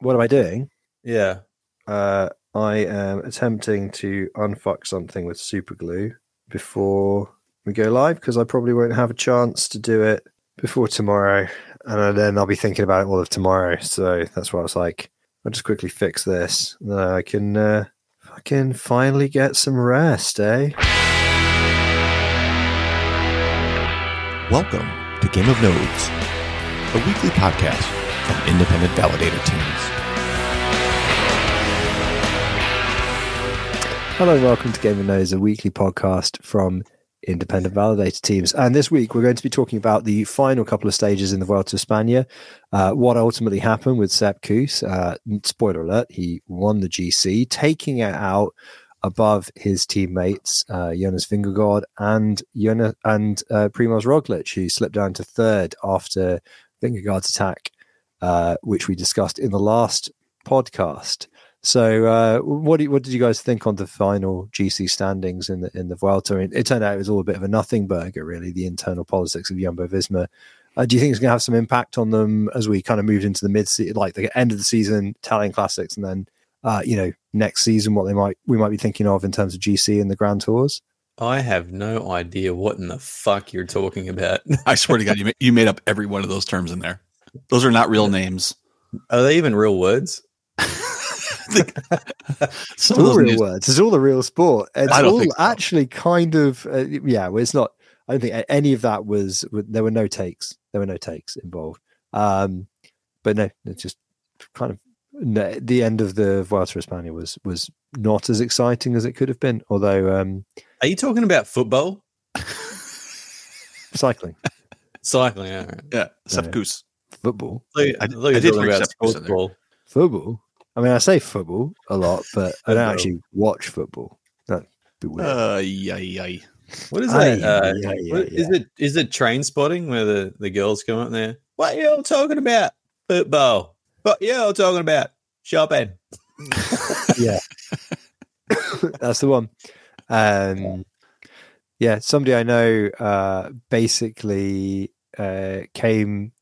What am I doing? Yeah. Uh, I am attempting to unfuck something with super glue before we go live because I probably won't have a chance to do it before tomorrow, and then I'll be thinking about it all of tomorrow. So that's why I was like, I'll just quickly fix this, then I can uh, fucking finally get some rest, eh? Welcome to Game of Nodes, a weekly podcast independent validator teams. Hello and welcome to of Nodes, a weekly podcast from independent validator teams. And this week we're going to be talking about the final couple of stages in the Vuelta of España, uh, what ultimately happened with Sepp Kuss. Uh, spoiler alert, he won the GC, taking it out above his teammates uh, Jonas Vingegaard and Jonas, and uh, Primoz Roglic, who slipped down to third after Vingegaard's attack, uh, which we discussed in the last podcast. So, uh, what do you, what did you guys think on the final GC standings in the in the Vuelta? I mean, it turned out it was all a bit of a nothing burger, really. The internal politics of Jumbo Visma. Uh, do you think it's going to have some impact on them as we kind of moved into the mid, like the end of the season, Italian classics, and then uh, you know next season what they might we might be thinking of in terms of GC and the Grand Tours? I have no idea what in the fuck you're talking about. I swear to God, you, ma- you made up every one of those terms in there. Those are not real names. Are they even real words? It's Some of all real names- words. It's all the real sport. It's I don't all think so. actually kind of uh, yeah. Well, it's not. I don't think any of that was. There were no takes. There were no takes involved. Um, but no, it's just kind of no, the end of the Vuelta a España was was not as exciting as it could have been. Although um, Are you talking about football? cycling, Cycling, all right. Yeah, Sepp Yeah. Kuss. Football, I, I- I, I thought you were did talking hear about Sepp Kuss in there. football. football. I mean, I say football a lot, but I don't actually watch football. That'd be weird. Uh, yay, yay. What is Aye, that? Uh, yeah, yeah, what- is it is it train spotting where the, the girls come up there? What are you all talking about? Football. What are you all talking about? Shopping. yeah that's the one um yeah somebody i know uh basically uh came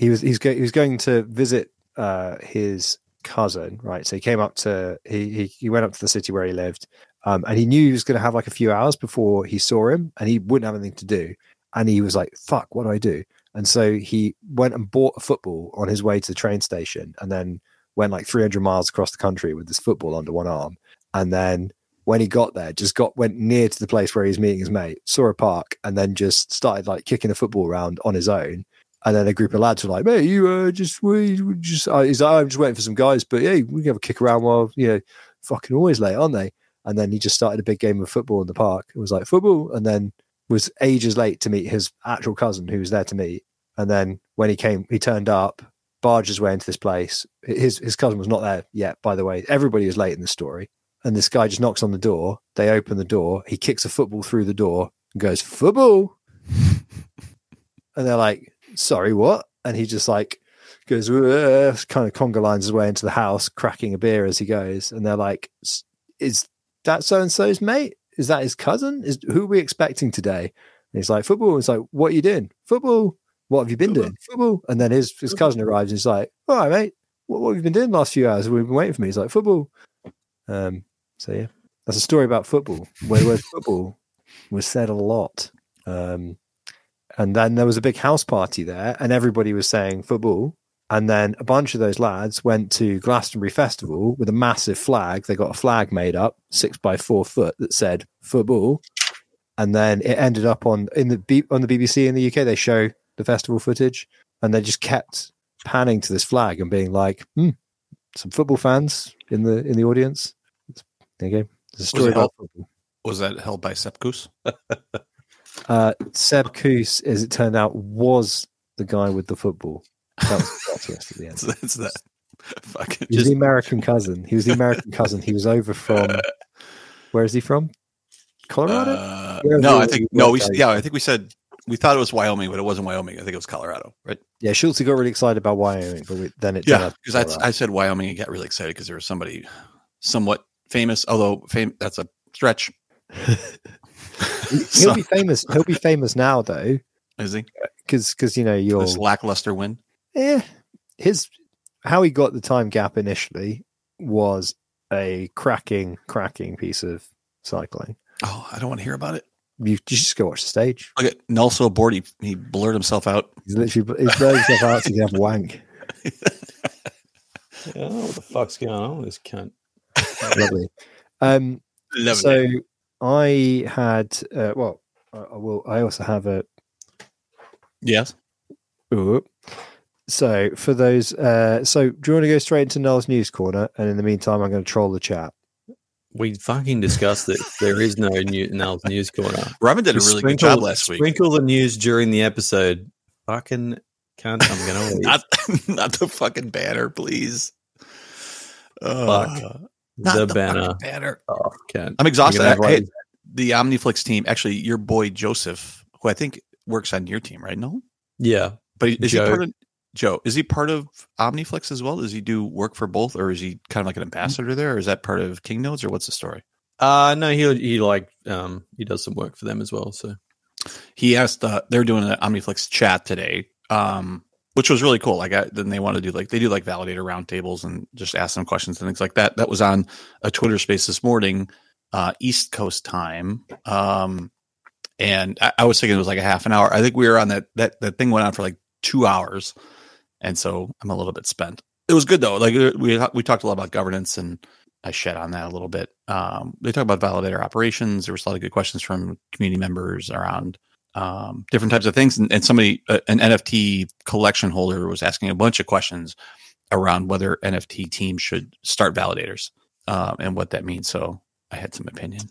he was he's go, he was going to visit uh his cousin right? So he came up to he he, he went up to the city where he lived um and he knew he was going to have like a few hours before he saw him and he wouldn't have anything to do. And he was like fuck what do i do? And so he went and bought a football on his way to the train station and then went like 300 miles across the country with this football under one arm. And then when he got there just got went near to the place where he was meeting his mate saw a park and then just started like kicking the football around on his own and then a group of lads were like mate you uh, just we we just uh, he's like "Oh, i'm just waiting for some guys but yeah we can have a kick around while you know fucking always late aren't they and then he just started a big game of football in the park it was like football and then was ages late to meet his actual cousin who was there to meet and then when he came he turned up barged his way into this place. His his cousin was not there yet, by the way. Everybody was late in the story. And this guy just knocks on the door. They open the door. He kicks a football through the door and goes, Football. and they're like, Sorry, what? And he just like goes, kind of conga lines his way into the house, cracking a beer as he goes. And they're like, Is that so and so's mate? Is that his cousin? Is who are we expecting today? And he's like, Football. He's like, What are you doing? Football. What have you been Football. doing? Football. And then his, his cousin arrives and he's like, All right, mate. What, what have you been doing the last few hours? We've been waiting for me. He's like, Football. Um, so yeah, that's a story about football. Where where football was said a lot. Um, and then there was a big house party there, and everybody was saying football. And then a bunch of those lads went to Glastonbury Festival with a massive flag. They got a flag made up, six by four foot, that said football. And then it ended up on in the B, on the BBC in the UK. They show the festival footage, and they just kept panning to this flag and being like, hmm, "Some football fans in the in the audience." There you go. There's a story about football. Was that held by Sepp Kuss? Uh, Sepp Kuss, as it turned out, was the guy with the football. That was the twist at the end. It's that fucking. He was Just- the American cousin. He was the American cousin. He was over from. Where is he from? Colorado. Uh, no, I think no. We yeah, I think we said we thought it was Wyoming, but it wasn't Wyoming. I think it was Colorado, right? yeah, Schultz got really excited about Wyoming, but we, then it Yeah, out to be because I, I said Wyoming and got really excited because there was somebody somewhat famous, although fame that's a stretch. he'll be famous. He'll be famous now though, Is he because because you know you're this lackluster win? eh, his how he got the time gap initially was a cracking, cracking piece of cycling. Oh, I don't want to hear about it. You, you just go watch the stage. Look at Nelson aboard. He, he blurred himself out. He's literally he's blowing himself out so he can have a wank. Yeah, I don't know what the fuck's going on with this cunt. Lovely. Um, Love so I had uh, well, I, I will. I also have a Yes. Ooh. So for those, uh, so do you want to go straight into Null's news corner? And in the meantime, I'm going to troll the chat. We fucking discussed that There is no new Null's news corner. Robin did a really good job last week. Sprinkle the news during the episode. Fucking cunt. I'm gonna. Not, not the fucking banner, please. Uh, Fuck. Not the, the, banner. banner. Oh, cunt. I'm exhausted. You're gonna have Hey, the Omniflix team, actually, your boy Joseph, who I think works on your team, right? No, yeah. but is Joe. he part of Joe? Is he part of Omniflix as well? Does he do work for both, or is he kind of like an ambassador there, or is that part of King Nodes, or what's the story? Uh no, he he like um he does some work for them as well. So he asked uh, they're doing an omniflix chat today um which was really cool. Like I, then they want to do like they do like validator roundtables and just ask them questions and things like that. That was on a twitter space this morning uh east coast time. Um and I, I was thinking it was like a half an hour. I think we were on that that that thing went on for like two hours. And so i'm a little bit spent. It was good though. Like we we talked a lot about governance and I shed on that a little bit. Um, they talk about validator operations. There was a lot of good questions from community members around um, different types of things. And, and somebody, uh, an NFT collection holder, was asking a bunch of questions around whether NFT teams should start validators um, and what that means. So I had some opinion.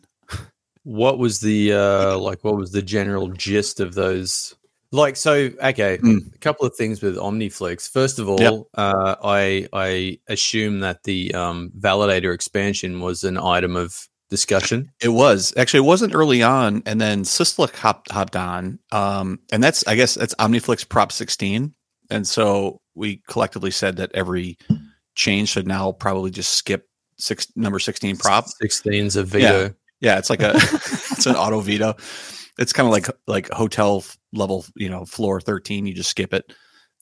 what was the uh like what was the general gist of those like so okay Mm. a couple of things with omniflix first of all Yep. uh i i assume that the um validator expansion was an item of discussion It was actually it wasn't early on, and then Syslick hopped hopped on, um, and that's I guess that's OmniFlix Prop 16, and so we collectively said that every change should now probably just skip six number 16 prop. 16's a veto Yeah, it's like a it's an auto veto. It's kind of like like hotel level, you know, floor 13. You just skip it,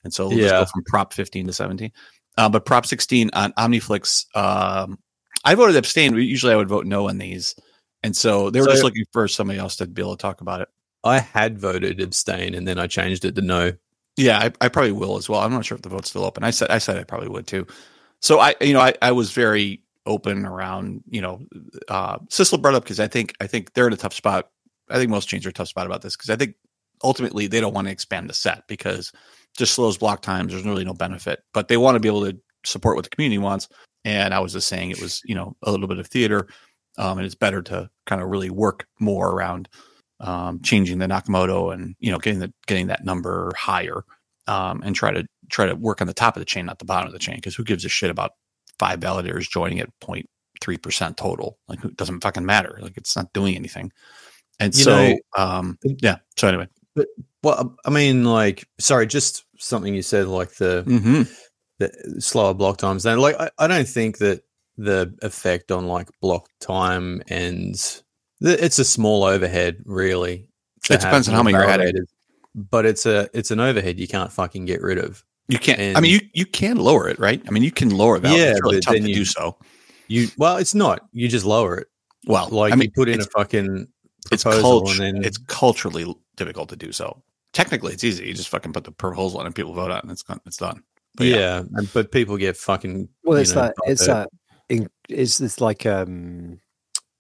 and so we'll just Yeah. go from Prop 15 to 17. Uh, but Prop 16 on OmniFlix, um, I voted abstain. But Usually, I would vote no on these, and so they were So- just looking for somebody else to be able to talk about it. i had voted abstain and then i changed it to no Yeah, I, I probably will as well. I'm not sure if the vote's still open. I said I said I probably would too. So I, you know, I, I was very open around, you know, uh, Sissel brought up because I think I think they're in a tough spot. I think most chains are a tough spot about this because I think ultimately they don't want to expand the set because just slows block times. There's really no benefit, but they want to be able to support what the community wants. And I was just saying it was, you know, a little bit of theater, um, and it's better to kind of really work more around um, changing the Nakamoto and you know getting the getting that number higher um, and try to try to work on the top of the chain, not the bottom of the chain. Because who gives a shit about five validators joining at 0.3 percent total? Like it doesn't fucking matter. Like it's not doing anything. And You so, know- um, yeah. So anyway, well i mean like sorry just something you said like the hmm the slower block times then like I, I don't think that the effect on like block time and the, it's a small overhead really It depends on how many you're validators. but it's a it's an overhead you can't fucking get rid of you can't. I mean, you you can lower it, right? I mean, you can lower that. Yeah, it's really but tough then to you- do so. you well it's not you just lower it Well, like I mean, you put in a fucking it's culture, and then it's culturally difficult to do so. Technically, it's easy. You just fucking put the proposal in and people vote on and it's it's done. But yeah, and, but people get fucking Well, it's know, that it's butthurt. that it's it's like um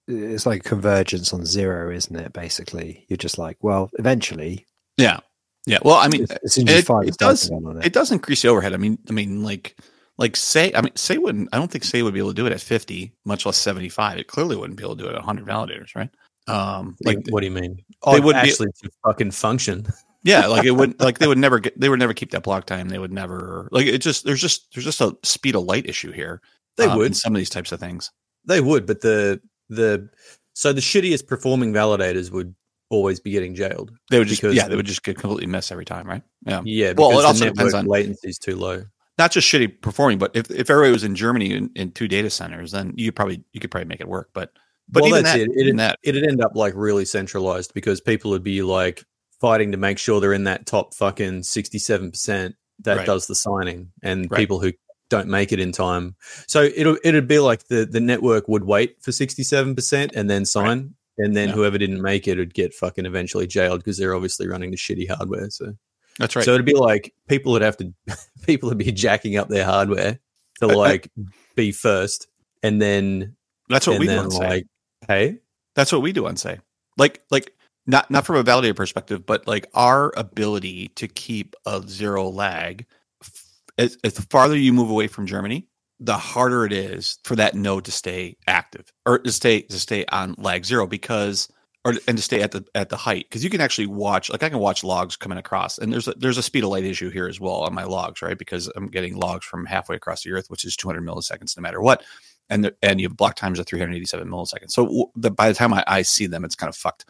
it's like convergence on zero, isn't it? Basically, you're just like, well, eventually, yeah, yeah. Well, I mean, as as soon as you it- it does- starting on it does increase the overhead. I mean, I mean, like, like say, I mean, Sei wouldn't. I don't think Sei would be able to do it at fifty, much less seventy five. It clearly wouldn't be able to do it at hundred validators, right? Um, like, like what do you mean they oh, wouldn't be- actually to fucking function yeah, like it would, like they would never get, they would never keep that block time. They would never, like, it just, there's just, there's just a speed of light issue here. they um, would some of these types of things. They would, but the the so the shittiest performing validators would always be getting jailed. They would just, Because yeah, they would just get completely miss every time, right? Yeah. Yeah, Well, it also depends on- latency is too low. not just shitty performing, but if, if everybody was in Germany in, in two data centers, then you probably you could probably make it work. But but well, even that, it. even It'd, that, it'd end up like really centralized because people would be like fighting to make sure they're in that top fucking sixty seven percent that Right. does the signing, and Right. people who don't make it in time. So it'll it'd be like the the network would wait for sixty seven percent and then sign, and then Yeah. whoever didn't make it would get fucking eventually jailed because they're obviously running the shitty hardware. So That's right. so it'd be like people would have to people would be jacking up their hardware to like be first, and then That's what and we do on Sei. hey That's what we do on Sei. Like like not not from a validator perspective, but like our ability to keep a zero lag as, the farther you move away from Germany, the harder it is for that node to stay active or to stay to stay on lag zero because or and to stay at the at the height because you can actually watch like I can watch logs coming across and there's a, there's a speed of light issue here as well on my logs right because I'm getting logs from halfway across the earth which is 200 milliseconds no matter what and the, and you have block times of 387 milliseconds. So the, by the time I, I see them it's kind of fucked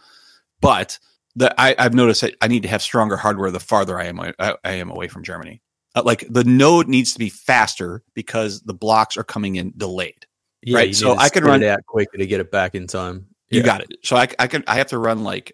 but the I, I've noticed that I need to have stronger hardware the farther I am I, I am away from Germany uh, like the node needs to be faster because the blocks are coming in delayed yeah, Right, so I can run- it out quicker to get it back in time. You Yeah. got it. So I, I can I have to run like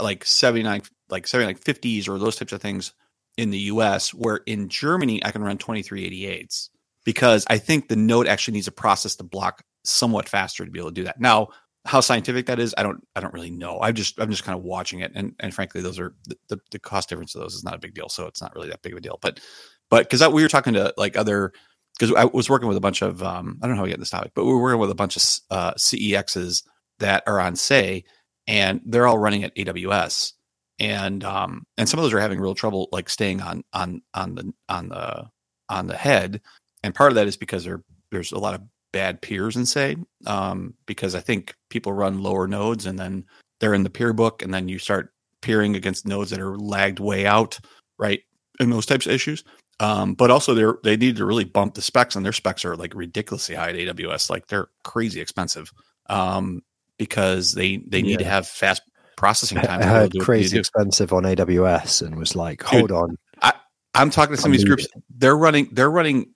like 79 like 79 50s or those types of things in the US where in Germany I can run 2388s because I think the node actually needs to process the block somewhat faster to be able to do that. Now, how scientific that is, I don't I don't really know. I'm just I'm just kind of watching it and and frankly those are the, the, cost difference of those is not a big deal, so it's not really that big of a deal. But but cuz we were talking to like other because I was working with a bunch of um, I don't know how we get this topic, but we were working with a bunch of uh, CEXs that are on Sei, and they're all running at AWS, and um, and some of those are having real trouble like staying on on on the on the on the head, and part of that is because there there's a lot of bad peers in Sei, um, because I think people run lower nodes and then they're in the peer book, and then you start peering against nodes that are lagged way out, right, and those types of issues. Um, but also they're they need to really bump the specs, and their specs are like ridiculously high at AWS. Like they're crazy expensive. Um, because they they need to have fast processing time. I to be able to heard crazy expensive on AWS and was like, hold on. I, I'm talking to some of these groups. They're running they're running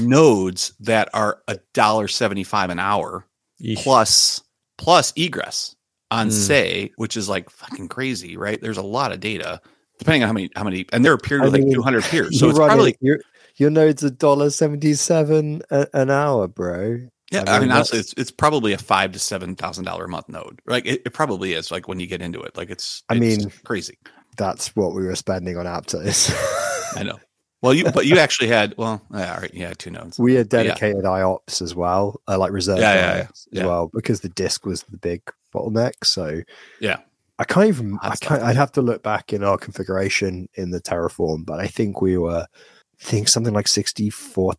nodes that are a dollar seventy five an hour Yeesh. plus plus egress on Mm. Sei, which is like fucking crazy, right? There's a lot of data depending on how many how many and they're peered I with like mean, 200 peers. So it's probably your your node's a dollar seventy seven an hour, bro. Yeah, I I mean, mean, honestly, it's it's probably a five to seven thousand dollar a month node. Like it, it probably is. Like when you get into it, like it's. I it's mean- crazy. That's what we were spending on Aptos. I know. Well, you but you actually had well, yeah, all right, had two nodes. we had Yeah. dedicated IOPS as well, uh, like reserve Yeah, yeah, yeah, IOPS as yeah. well, because the disk was the big bottleneck. So Yeah. I can't even. I can't. I'd have to look back in our configuration in the Terraform, but I think we were, I think something like sixty four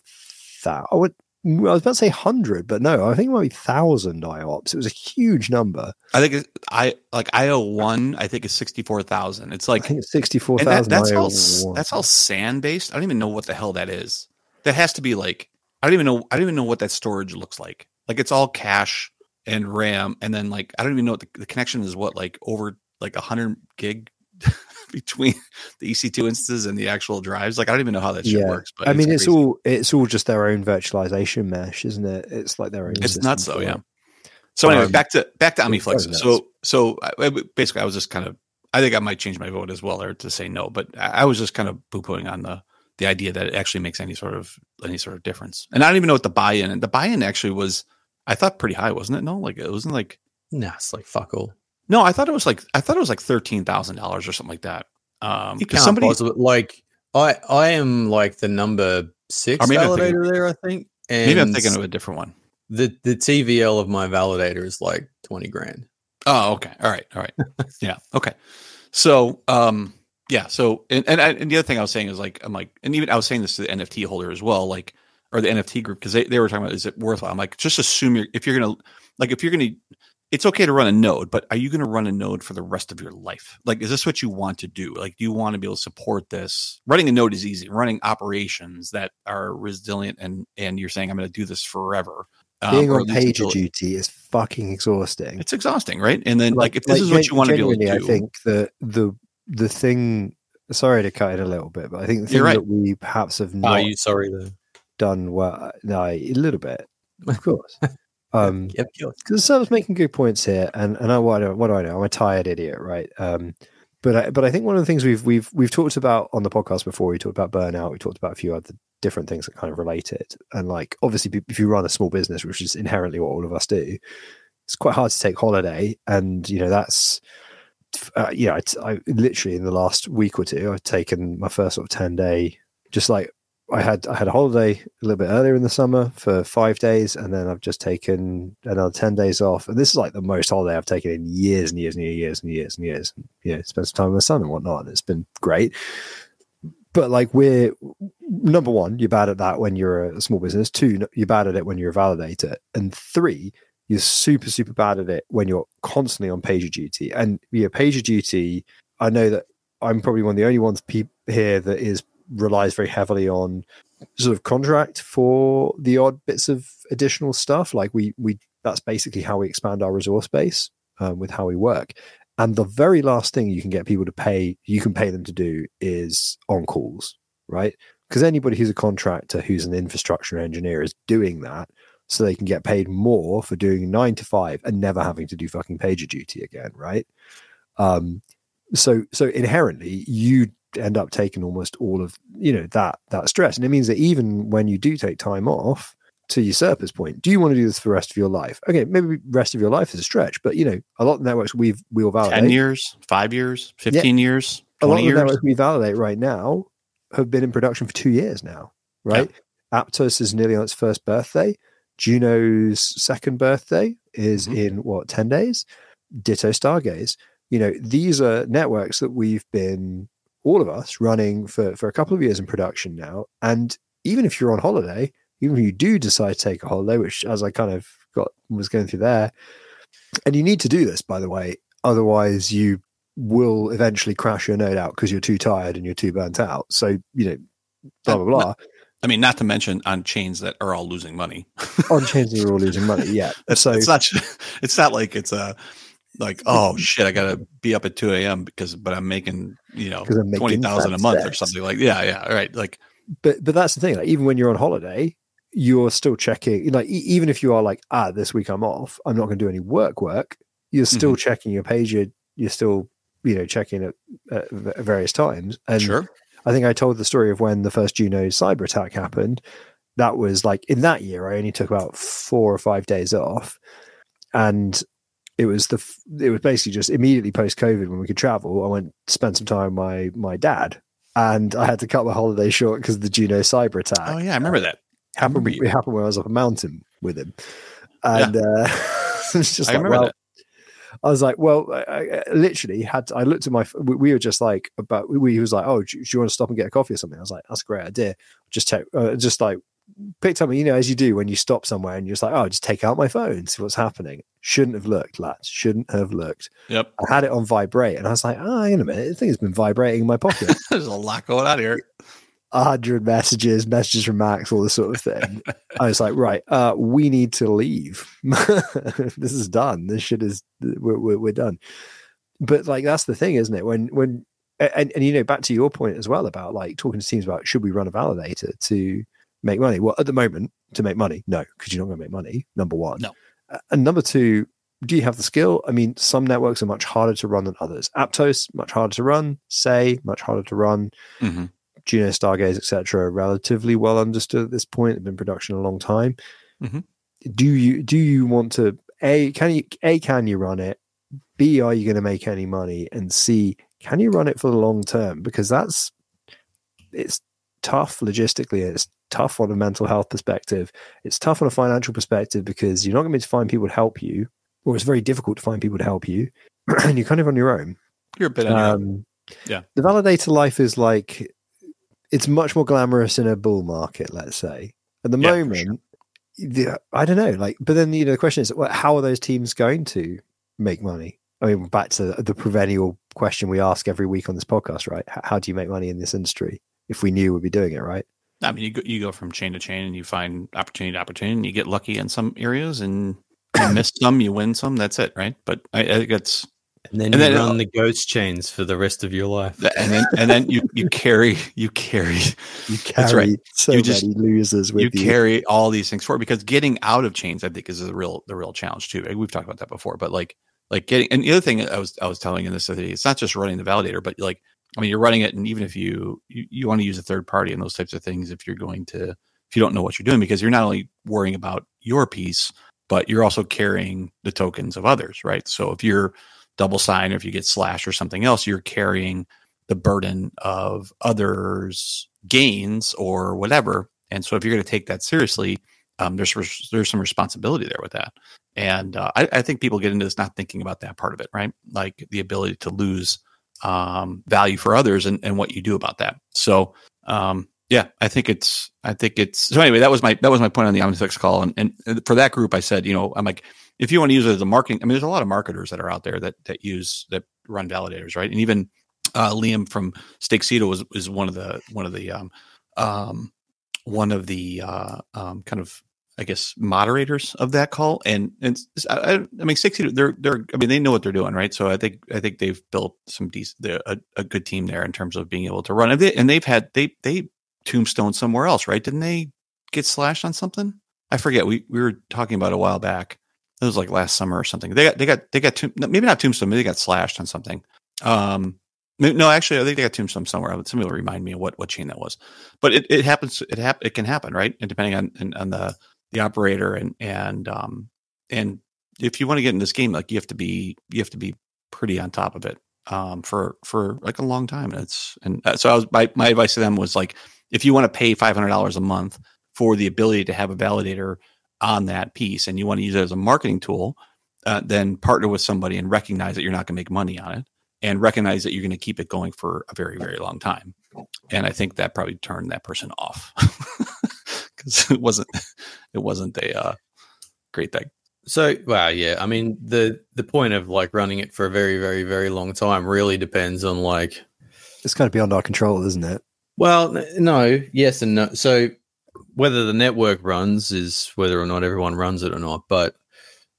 thousand. I was about to say hundred, but no, I think it might be thousand IOPS. It was a huge number. I think I like IO one. I think is sixty four thousand. It's I like think it's sixty four and that, thousand. that's all that's all SAN based. I don't even know what the hell that is. That has to be like I don't even know. I don't even know what that storage looks like. Like it's all cache and RAM, and then like I don't even know what the, the connection is. What like over like hundred gig between the EC2 instances and the actual drives. Like I don't even know how that shit Yeah. works. But I mean, it's crazy. all it's all just their own virtualization mesh, isn't it? It's like their own. It's nuts though, yeah. So anyway, Um, back to back to it's Omniflix. So so I, basically, I was just kind of. I think I might change my vote as well, or to say no. But I, I was just kind of poo pooing on the the idea that it actually makes any sort of any sort of difference. And I don't even know what the buy in. And the buy in actually was, I thought pretty high, wasn't it? No, like it wasn't like Nah, it's like fuck all. No. I thought it was like I thought it was like thirteen thousand dollars or something like that. Um, can't somebody possibly like I I am like the number six Or validator thinking- there. I think. And maybe I'm thinking of a different one. the the TVL of my validator is like twenty grand. Oh, okay. All right. All right. yeah. Okay. So, um, yeah. So, and, and, and the other thing I was saying is like, I'm like, and even I was saying this to the NFT holder as well, like, or the NFT group, because they, they were talking about, is it worthwhile? I'm like, just assume you're, if you're going to, like, if you're going to, it's okay to run a node, but are you going to run a node for the rest of your life? Like, is this what you want to do? Like, do you want to be able to support this? Running a node is easy. Running operations that are resilient and, and you're saying, I'm going to do this forever. um, Being on at least pager duty is fucking exhausting. It's exhausting, right? And then, like, if this is what you want to be able to do, I think the the the thing. Sorry to cut it a little bit, but I think the thing right. that we perhaps have Are not you sorry though? done well, no, a little bit, of course. Um, Yep. sure. because Sam's making good points here, and and I what, do- what do I know? I'm a tired idiot, right? Um, but I, but I think one of the things we've we've we've talked about on the podcast before, we talked about burnout, we talked about a few other different things that kind of relate it, and like obviously if you run a small business, which is inherently what all of us do, it's quite hard to take holiday, and you know that's uh, yeah, I, I literally in the last week or two, I've taken my first sort of ten day, just like I had I had a holiday a little bit earlier in the summer for five days, and then I've just taken another ten days off. And this is like the most holiday I've taken in years and years and years and years and years. And, you know, spend some time with my son and whatnot, and it's been great. But like we're number one, you're bad at that when you're a small business. Two, you're bad at it when you're a validator, and three, you're super super bad at it when you're constantly on pager duty. And yeah, pager duty. I know that I'm probably one of the only ones pe- here that is relies very heavily on sort of contract for the odd bits of additional stuff. Like we we that's basically how we expand our resource base um, with how we work. And the very last thing you can get people to pay, you can pay them to do is on calls, right? Because anybody who's a contractor, who's an infrastructure engineer, is doing that so they can get paid more for doing nine to five and never having to do fucking pager duty again, right? Um, so so inherently, you end up taking almost all of you know that that stress. And it means that even when you do take time off to usurper's point do you want to do this for the rest of your life? Okay maybe rest of your life is a stretch but you know a lot of networks we've we'll validate. 10 years? 5 years? 15 yeah. years? 20 a lot of years? networks we validate right now have been in production for two years now right? Yeah. aptos is nearly on its first birthday. Juno's second birthday is mm-hmm. in what 10 days? Ditto stargaze. You know these are networks that we've been all of us running for, for a couple of years in production now. And even if you're on holiday, even if you do decide to take a holiday, which as I kind of got was going through there, and you need to do this, by the way, otherwise you will eventually crash your node out because you're too tired and you're too burnt out. So, you know, blah blah blah. I mean, not to mention on chains that are all losing money. on chains that are all losing money, yeah. so it's not it's not like it's a like oh shit i gotta be up at 2 a.m because but i'm making you know 20000 a month or something like yeah yeah right like but but that's the thing like even when you're on holiday you're still checking like e- even if you are like ah this week i'm off i'm not going to do any work work you're still mm-hmm. checking your page you're, you're still you know checking at, at various times and sure i think i told the story of when the first juno cyber attack happened that was like in that year i only took about four or five days off and it was the it was basically just immediately post COVID when we could travel. I went spend some time with my my dad, and I had to cut my holiday short because of the Juno cyber attack. Oh yeah, I remember that. Happened. Remember it happened when I was up a mountain with him, and yeah. uh, it's just I like, well, that. I was like, well, I, I, literally had. To, I looked at my. We, we, were just like about. We, was like, oh, do, do, you want to stop and get a coffee or something? I was like, that's a great idea. Just take, uh, just like picked up, you know, as you do when you stop somewhere and you're just like, oh, just take out my phone, see what's happening. Shouldn't have looked, lads. Shouldn't have looked. Yep. I had it on vibrate and I was like, oh, in a minute, the thing has been vibrating in my pocket. There's a lot going on here. A hundred messages, messages from Max, all this sort of thing. I was like, right, uh, we need to leave. this is done. This shit is we're, we're, we're done. But like that's the thing, isn't it? When when and, and you know, back to your point as well about like talking to teams about should we run a validator to make money? Well, at the moment, to make money, no, because you're not going to make money. Number one. No. And number two, do you have the skill? I mean, some networks are much harder to run than others. Aptos, much harder to run. Sei, much harder to run. Mm-hmm. Juno, Stargaze, etc., relatively well understood at this point. They've been in production a long time. Mm-hmm. Do you do you want to a can you a can you run it? B are you going to make any money? And C can you run it for the long term? Because that's it's tough logistically. It's tough on a mental health perspective. It's tough on a financial perspective because you're not going to be to find people to help you, or it's very difficult to find people to help you, and you're kind of on your own. You're a bit. Um, yeah. The validator life is like it's much more glamorous in a bull market. Let's say at the yeah, moment. Sure. The, I don't know, like, but then you know the question is, well, how are those teams going to make money? I mean, back to the perennial question we ask every week on this podcast, right? How do you make money in this industry? If we knew we'd be doing it, right? I mean, you go, you go from chain to chain and you find opportunity to opportunity and you get lucky in some areas and you miss some, you win some. That's it, right? But I, I think it's and then and you then, run uh, the ghost chains for the rest of your life. And then and then you you carry you carry you carry right. so you just, many losers with you, you carry all these things forward because getting out of chains I think is the real the real challenge too. We've talked about that before, but like like getting and the other thing I was I was telling in this other day, it's not just running the validator, but like I mean you're running it and even if you you, you want to use a third party and those types of things, if you're going to if you don't know what you're doing, because you're not only worrying about your piece, but you're also carrying the tokens of others, right? So if you're double sign or if you get slash or something else, you're carrying the burden of others' gains or whatever. And so if you're going to take that seriously, um, there's there's some responsibility there with that. And uh, I, I, think people get into this not thinking about that part of it, right? Like the ability to lose um, value for others and, and what you do about that. So um, yeah, I think it's I think it's so anyway, that was my that was my point on the OmniFlix call. And, and for that group, I said, you know, I'm like, if you want to use it as a marketing, I mean, there's a lot of marketers that are out there that that use that run validators, right? And even uh, Liam from Stakecito was is one of the one of the um, um, one of the uh, um, kind of I guess moderators of that call, and and I, I mean Stakecito, they're they're I mean they know what they're doing, right? So I think I think they've built some decent a, a good team there in terms of being able to run, and, they, and they've had they they tombstone somewhere else, right? Didn't they get slashed on something? I forget. We we were talking about a while back. It was like last summer or something. They got they got they got maybe not tombstone, maybe they got slashed on something. Um, no, actually, I think they got tombstone somewhere. Somebody will remind me of what, what chain that was. But it, it happens. It hap- It can happen, right? And depending on on the the operator and and um and if you want to get in this game, like you have to be you have to be pretty on top of it um for for like a long time. And it's and uh, so I was my my advice to them was like if you want to pay five hundred dollars a month for the ability to have a validator on that piece, and you want to use it as a marketing tool, uh, then partner with somebody and recognize that you're not going to make money on it and recognize that you're going to keep it going for a very very long time and i think that probably turned that person off because it wasn't it wasn't a uh, great thing. So well yeah i mean the the point of like running it for a very very very long time really depends on like it's kind of beyond our control isn't it? Well no yes and no. So whether the network runs is whether or not everyone runs it or not but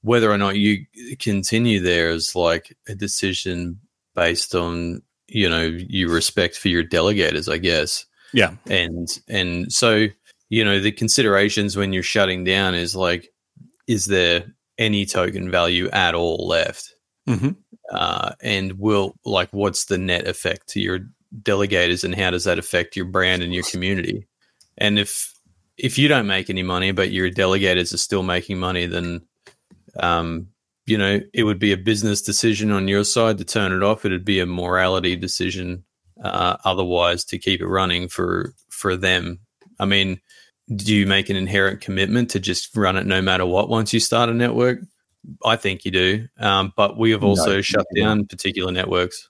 whether or not you continue there is like a decision based on you know your respect for your delegators, I guess. Yeah, and and so you know the considerations when you're shutting down is like, is there any token value at all left? Mm-hmm. Uh, and will like what's the net effect to your delegators, and how does that affect your brand and your community? And if if you don't make any money, but your delegators are still making money, then um, you know, it would be a business decision on your side to turn it off. It'd be a morality decision uh, otherwise to keep it running for for them. I mean, do you make an inherent commitment to just run it no matter what once you start a network? I think you do, um, but we have also no, shut down particular networks.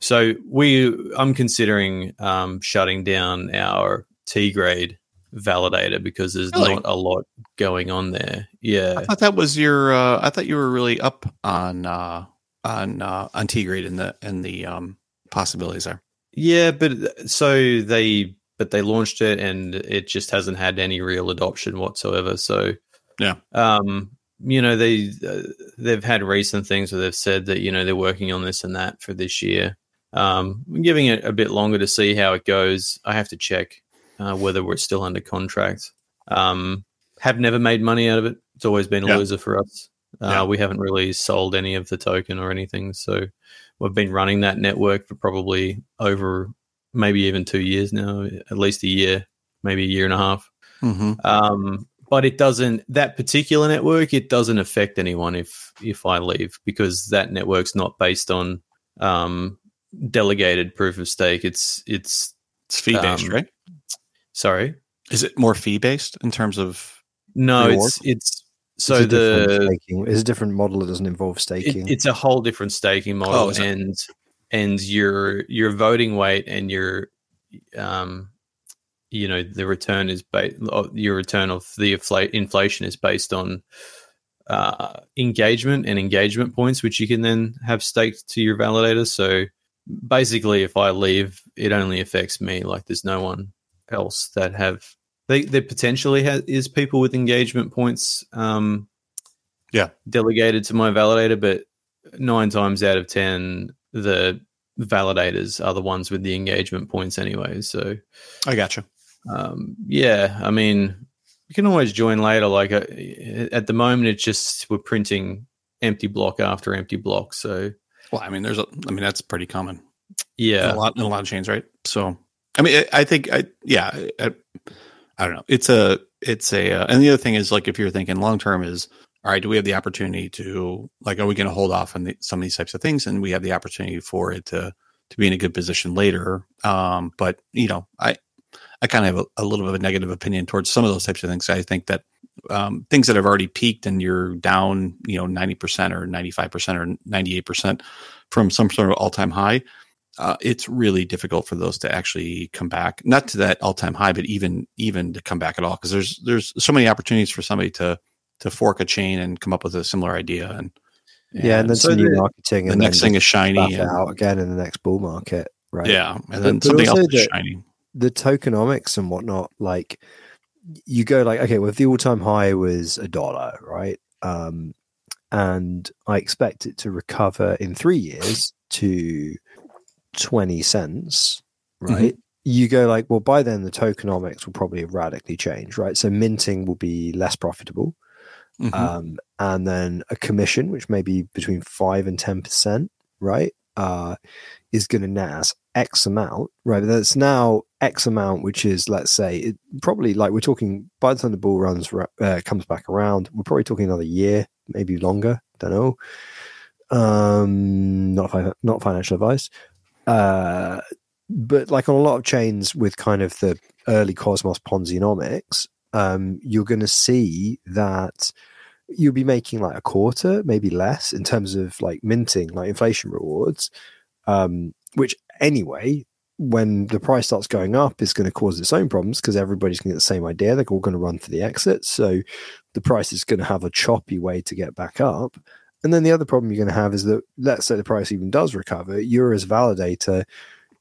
So we, I'm considering um, shutting down our Tgrade validator because there's really? not a lot going on there. Yeah, I thought that was your. Uh, I thought you were really up on uh, on uh, on Tgrade and the and the um, possibilities there. Yeah, but uh, so they but they launched it and it just hasn't had any real adoption whatsoever. So yeah, um, you know they uh, they've had recent things where they've said that you know they're working on this and that for this year. Um, I'm giving it a bit longer to see how it goes. I have to check uh, whether we're still under contract. Um, have never made money out of it. It's always been a yeah. loser for us. Uh, yeah. We haven't really sold any of the token or anything. So we've been running that network for probably over maybe even two years now, at least a year, maybe a year and a half. Mm-hmm. Um, but it doesn't that particular network. It doesn't affect anyone if if I leave because that network's not based on um, delegated proof of stake. It's it's it's fee based, um, right? Sorry, is it more fee based in terms of? No, reward? it's it's so it's the staking. it's a different model that doesn't involve staking. It, it's a whole different staking model, oh, and and your your voting weight and your um you know the return is based your return of the inflation is based on uh, engagement and engagement points, which you can then have staked to your validator. So basically, if I leave, it only affects me. Like there's no one else that have they there potentially has, is people with engagement points um yeah delegated to my validator but nine times out of ten the validators are the ones with the engagement points anyway so i gotcha um yeah i mean you can always join later like uh, at the moment it's just we're printing empty block after empty block. So Well, I mean, there's a. I mean, that's pretty common. in yeah, a lot in a lot of chains, right? So, I mean, I, I think, I yeah, I, I don't know. It's a, it's a, uh, and the other thing is like if you're thinking long term is all right. Do we have the opportunity to like, are we going to hold off on the, some of these types of things, and we have the opportunity for it to to be in a good position later? Um, but you know, I I kind of have a, a little bit of a negative opinion towards some of those types of things. I think that um, things that have already peaked and you're down, you know, ninety percent or ninety five percent or ninety eight percent from some sort of all time high uh, it's really difficult for those to actually come back not to that all-time high but even even to come back at all because there's there's so many opportunities for somebody to to fork a chain and come up with a similar idea and, yeah, and then so some new marketing. the and next thing is shiny and, out again in the next bull market, right? yeah and then But something else is the- shiny the tokenomics and whatnot, like you go like, okay, well, if the all time high was a dollar, right? Um, and I expect it to recover in three years to 20 cents, right? You go like, well, by then the tokenomics will probably have radically changed, right? So minting will be less profitable. Mhm. Um, and then a commission, which may be between five and 10%, right? Uh, is going to net us X amount, right? But that's now X amount, which is, let's say, it, probably like we're talking by the time the bull runs, uh, comes back around, we're probably talking another year, maybe longer. Don't know. Um, not fi- not financial advice. Uh, but like on a lot of chains with kind of the early Cosmos Ponzinomics, um, you're going to see that you'll be making like a quarter, maybe less, in terms of like minting, like inflation rewards, um, which anyway, when the price starts going up, is going to cause its own problems because everybody's going to get the same idea. They're all going to run for the exit. So the price is going to have a choppy way to get back up. And then the other problem you're going to have is that, let's say the price even does recover, you're as validator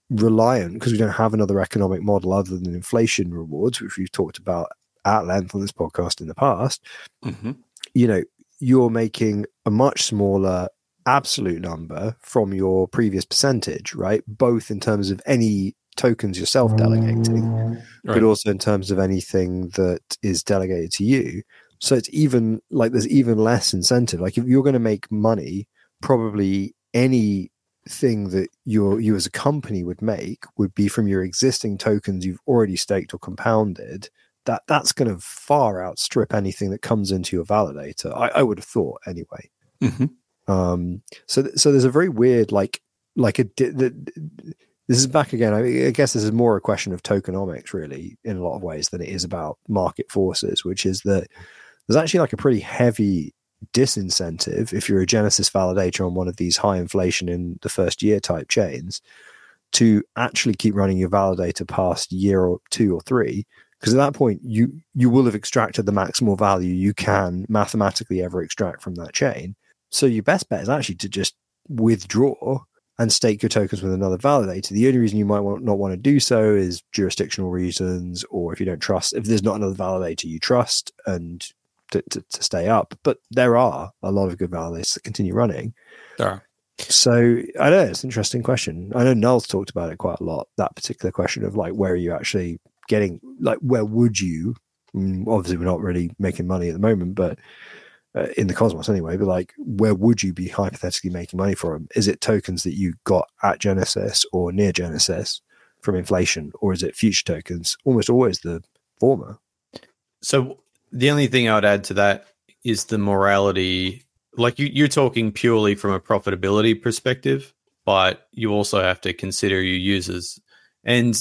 reliant because we don't have another economic model other than inflation rewards, which we've talked about at length on this podcast in the past Mhm. you know you're making a much smaller absolute number from your previous percentage right? Both in terms of any tokens you're self delegating but also in terms of anything that is delegated to you. So it's even like there's even less incentive. Like if you're going to make money probably anything that you you as a company would make would be from your existing tokens you've already staked or compounded that that's going to far outstrip anything that comes into your validator i, I would have thought anyway Mhm. um so th- so there's a very weird like like a di- the, this is back again I, I guess this is more a question of tokenomics really in a lot of ways than it is about market forces which is that there's actually like a pretty heavy disincentive if you're a genesis validator on one of these high inflation in the first year type chains to actually keep running your validator past year or two or three because at that point you you will have extracted the maximal value you can mathematically ever extract from that chain so your best bet is actually to just withdraw and stake your tokens with another validator. The only reason you might want, not want to do so is jurisdictional reasons, or if you don't trust, if there's not another validator you trust and to, to, to stay up. But there are a lot of good validators that continue running. There are. So I know it's an interesting question. I know Null's talked about it quite a lot. That particular question of like, where are you actually getting? Like, where would you? Obviously, we're not really making money at the moment, but uh, in the cosmos anyway. But like, where would you be hypothetically making money from? Is it tokens that you got at Genesis or near Genesis from inflation, or is it future tokens? Almost always the former. So the only thing I'd add to that is the morality. Like you, you're talking purely from a profitability perspective, but you also have to consider your users. And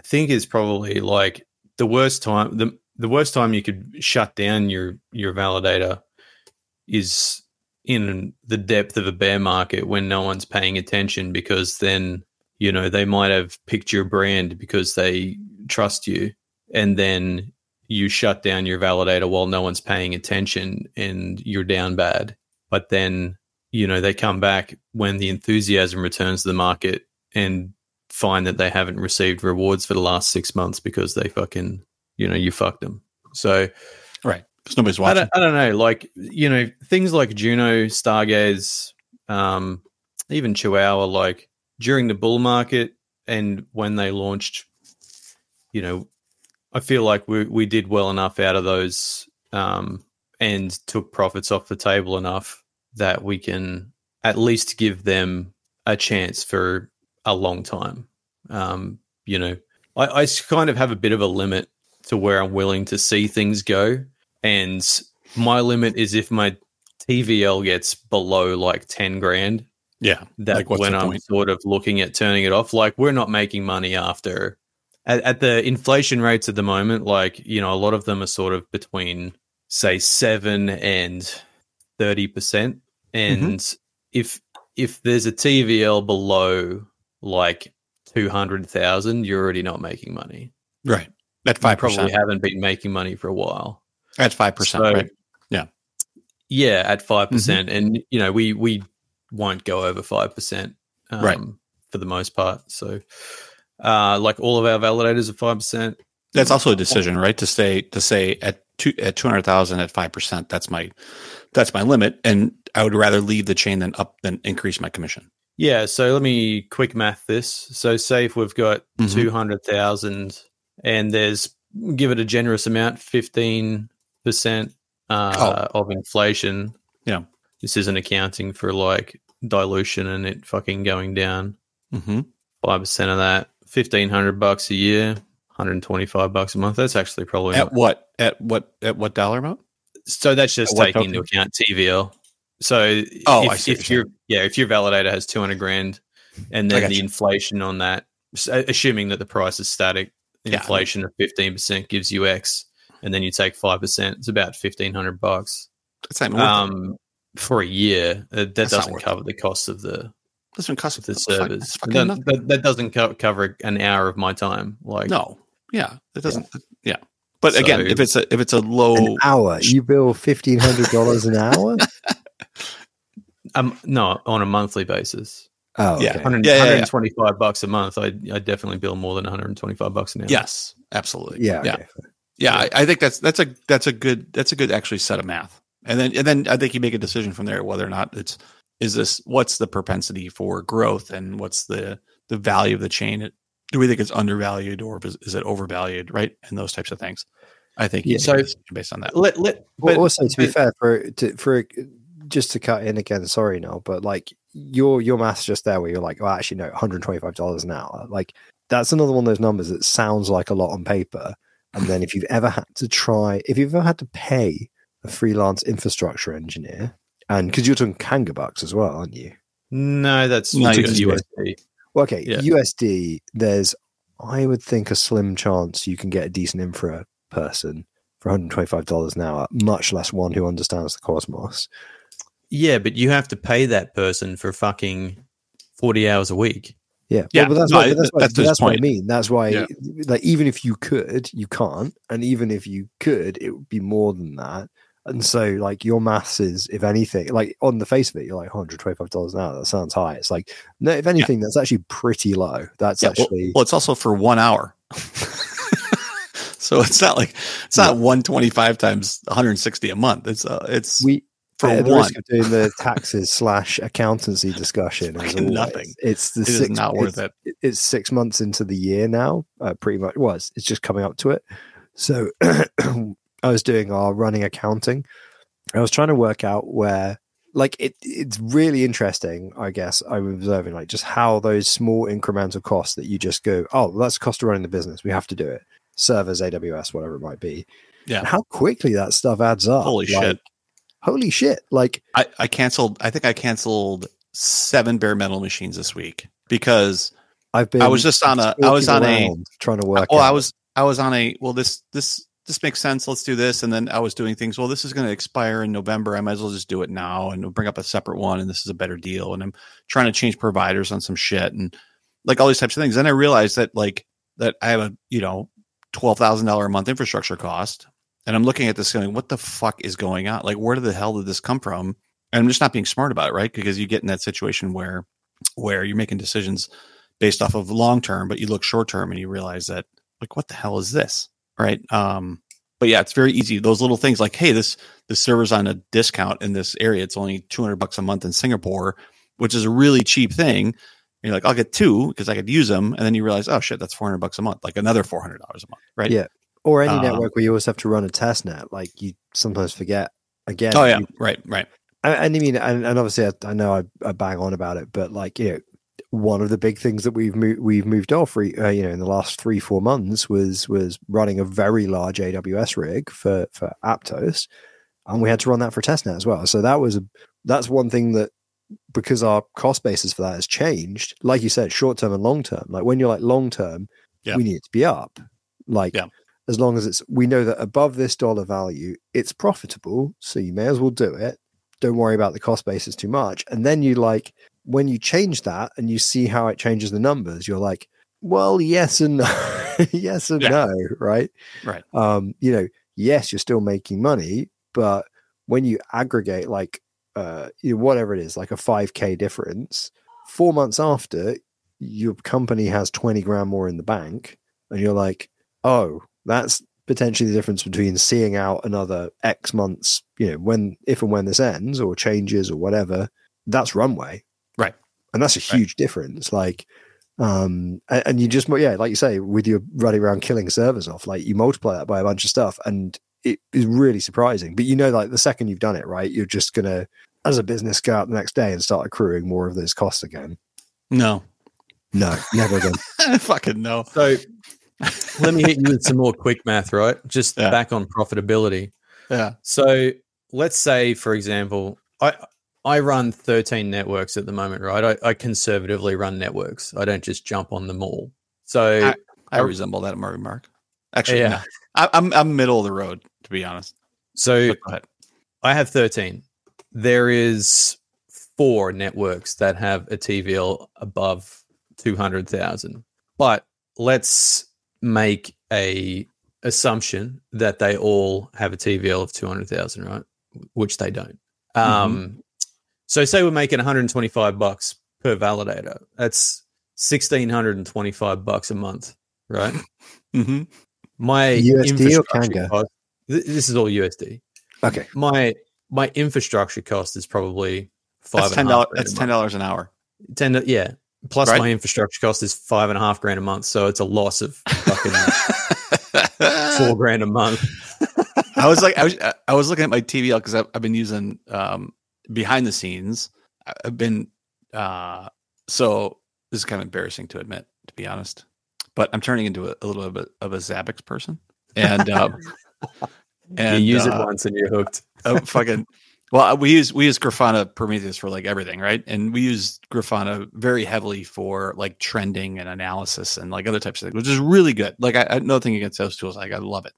I think is probably like the worst time the the worst time you could shut down your your validator is in the depth of a bear market when no one's paying attention because then you know they might have picked your brand because they trust you and then you shut down your validator while no one's paying attention and you're down bad. But then, you know, they come back when the enthusiasm returns to the market and find that they haven't received rewards for the last six months because they fucking, you know, you fucked them. So Right. Because nobody's I watching. don't, I don't know, like, you know, things like Juno, Stargaze, um, even Chihuahua, like during the bull market and when they launched, you know, I feel like we we did well enough out of those um, and took profits off the table enough that we can at least give them a chance for a long time. Um, you know, I kind of have a bit of a limit to where I'm willing to see things go. And my limit is if my TVL gets below like 10 grand, Yeah. that Like, when I'm point? sort of looking at turning it off, like we're not making money after at, at the inflation rates at the moment, like, you know, a lot of them are sort of between say seven and thirty percent. And Mm-hmm. if if there's a TVL below like two hundred thousand, you're already not making money. Right. At You five probably haven't been making money for a while. At five percent. So- Right. Yeah, Yeah, at five Mm-hmm. percent, and you know we we won't go over five percent, um, Right. for the most part. So, uh, like all of our validators are five percent. That's also a decision, right? To stay to say at two at two hundred thousand at five percent. That's my that's my limit, and I would rather leave the chain than up than increase my commission. Yeah. So let me quick math this. So say if we've got Mhm. two hundred thousand, and there's give it a generous amount, fifteen percent uh, of inflation. Oh. Yeah. This isn't accounting for like dilution and it fucking going down. Mm-hmm. five percent of that, fifteen hundred bucks a year, hundred and twenty-five bucks a month. That's actually probably At not, what at what at what dollar amount? so. That's just taking into account TVL. So, Oh, if, I see what if you're your yeah, if your validator has two hundred grand, and then the you. inflation on that, assuming that the price is static, the Yeah. inflation of fifteen percent gives you X, and then you take five percent. It's about fifteen hundred bucks That's not um, for a year. Uh, that That's doesn't worth cover the cost of the Doesn't cost of the that's servers. that's That, that, that doesn't co- cover an hour of my time. Like No, yeah, it doesn't. Yeah, but again, if it's a if it's a low, An hour. You bill fifteen hundred dollars an hour. Um, no, on a monthly basis. Oh, Yeah. okay. 100, Yeah, yeah, yeah. 125 bucks a month. I I definitely bill more than 125 bucks an hour. yes, absolutely, yeah, yeah, okay. yeah. I, I think that's that's a that's a good that's a good actually set of math, and then and then I think you make a decision from there whether or not it's is this what's the propensity for growth and what's the the value of the chain. Do we think it's undervalued or is, is it overvalued, right? And those types of things. I think Yeah. make So- based on that. Let, let, but, also, to be but- fair, for to, for just to cut in again, sorry, no, but like your your maths just there, where you're like, oh, actually, no, 125 dollars an hour. Like that's another one of those numbers that sounds like a lot on paper, and then if you've ever had to try, if you've ever had to pay a freelance infrastructure engineer, and because you're talking Kanga bucks as well, aren't you? no, that's No, USD. USD. Well, okay, Yeah. USD. There's, I would think, a slim chance you can get a decent infra person for 125 dollars an hour, much less one who understands the cosmos. Yeah, but you have to pay that person for fucking 40 hours a week. Yeah, Yeah, well, but that's, no, what, I- that's, what, that's that's what I mean. That's why, Yeah. like, even if you could, you can't, and even if you could, it would be more than that. And so, like, your maths is, if anything, like on the face of it, you're like 125 dollars an hour. That sounds high. It's like, no, if anything, that's actually pretty low. That's Yeah, well- actually, well, it's also for one hour. so it's not like it's not 125 times 160 a month. It's uh, it's we for at the one. risk of doing the taxes slash accountancy discussion. Always, nothing. It's the It six, not worth it's, it. It's six months into the year now. Uh, pretty much was. It's just coming up to it. So I was doing our running accounting. I was trying to work out where, like, it. It's really interesting. I guess I'm observing like just how those small incremental costs that you just go, oh, that's the cost of running the business. We have to do it. Servers, AWS, whatever it might be. Yeah. And how quickly that stuff adds up. Holy Like, shit. Holy shit! Like I, I canceled. I think I canceled seven bare metal machines this week because I've been. I was just on a. I was on a. trying to work. Well, I was. I was on a. Well, this this this makes sense. Let's do this. And then I was doing things. Well, this is going to expire in November. I might as well just do it now and we'll bring up a separate one. And this is a better deal. And I'm trying to change providers on some shit and like all these types of things. Then I realized that like that I have a you know twelve thousand dollar a month infrastructure cost, and I'm looking at this going, what the fuck is going on? Like, where the hell did this come from? And I'm just not being smart about it, right? Because you get in that situation where where you're making decisions based off of long term, but you look short term and you realize that like what the hell is this, right? Um, but yeah, it's very easy. Those little things like, hey, this this server's on a discount in this area. It's only 200 bucks a month in Singapore, which is a really cheap thing. And you're like, I'll get two because I could use them, and then you realize, oh shit, that's 400 bucks a month, like another 400 dollars a month, right? Yeah. Or any Um, network where you always have to run a test net. Like you sometimes forget again. Oh yeah, you- right, right. and I mean, and, and obviously, I, I know I, I, bang on about it, but like you know, one of the big things that we've moved we've moved off, uh, you know, in the last three four months was was running a very large AWS rig for for Aptos, and we had to run that for testnet as well. So that was a, that's one thing that because our cost basis for that has changed. Like you said, short term and long term. Like when you're like long term, yeah. we need it to be up. Like yeah. As long as it's we know that above this dollar value, it's profitable, so you may as well do it. Don't worry about the cost basis too much. And then you like when you change that and you see how it changes the numbers, you're like, well, yes and no, yes and yeah. no, right? Right. Um, you know, yes, you're still making money, but when you aggregate like uh, you know, whatever it is, like a 5k difference, four months after your company has 20 grand more in the bank, and you're like, oh, that's potentially the difference between seeing out another X months, you know, when if and when this ends or changes or whatever, that's runway. Right. And that's a huge right. difference. Like, um, and, and, you just, yeah, like you say, with your running around killing servers off, like you multiply that by a bunch of stuff and it is really surprising. But you know, like the second you've done it, right, you're just going to, as a business, go out the next day and start accruing more of those costs again. No. No, never again. Fucking no. So let me hit you with some more quick math, right? Just yeah. back on profitability. Yeah. So let's say, for example, I I run 13 networks at the moment, right? I, I conservatively run networks. I don't just jump on them all. So I, I, resemble that Murray Mark. Actually, yeah, no. I, am I'm, I'm middle of the road to be honest. So I have 13. There is four networks that have a TVL above 200,000. But let's make a assumption that they all have a TVL of 200,000, right? Which they don't. Mm-hmm. Um, so say we're making 125 bucks per validator. That's 1625 bucks a month, right? mm-hmm. My USD or Kanga? Cost, this is all USD. Okay. My my infrastructure cost is probably five. That's ten dollars. That's ten dollars an hour. Ten. Yeah. Plus right? my infrastructure cost is five and a half grand a month, so it's a loss of fucking four grand a month. I was like, I was, I was looking at my TVL because I've, I've, been using um, behind the scenes. I've been uh, so this is kind of embarrassing to admit, to be honest, but I'm turning into a, a little bit of a Zabbix person, and um, and you use uh, it once and you're hooked. fucking well, we use we use Grafana Prometheus for like everything, right? And we use Grafana very heavily for like trending and analysis and like other types of things, which is really good. Like I, I nothing against those tools, like I love it,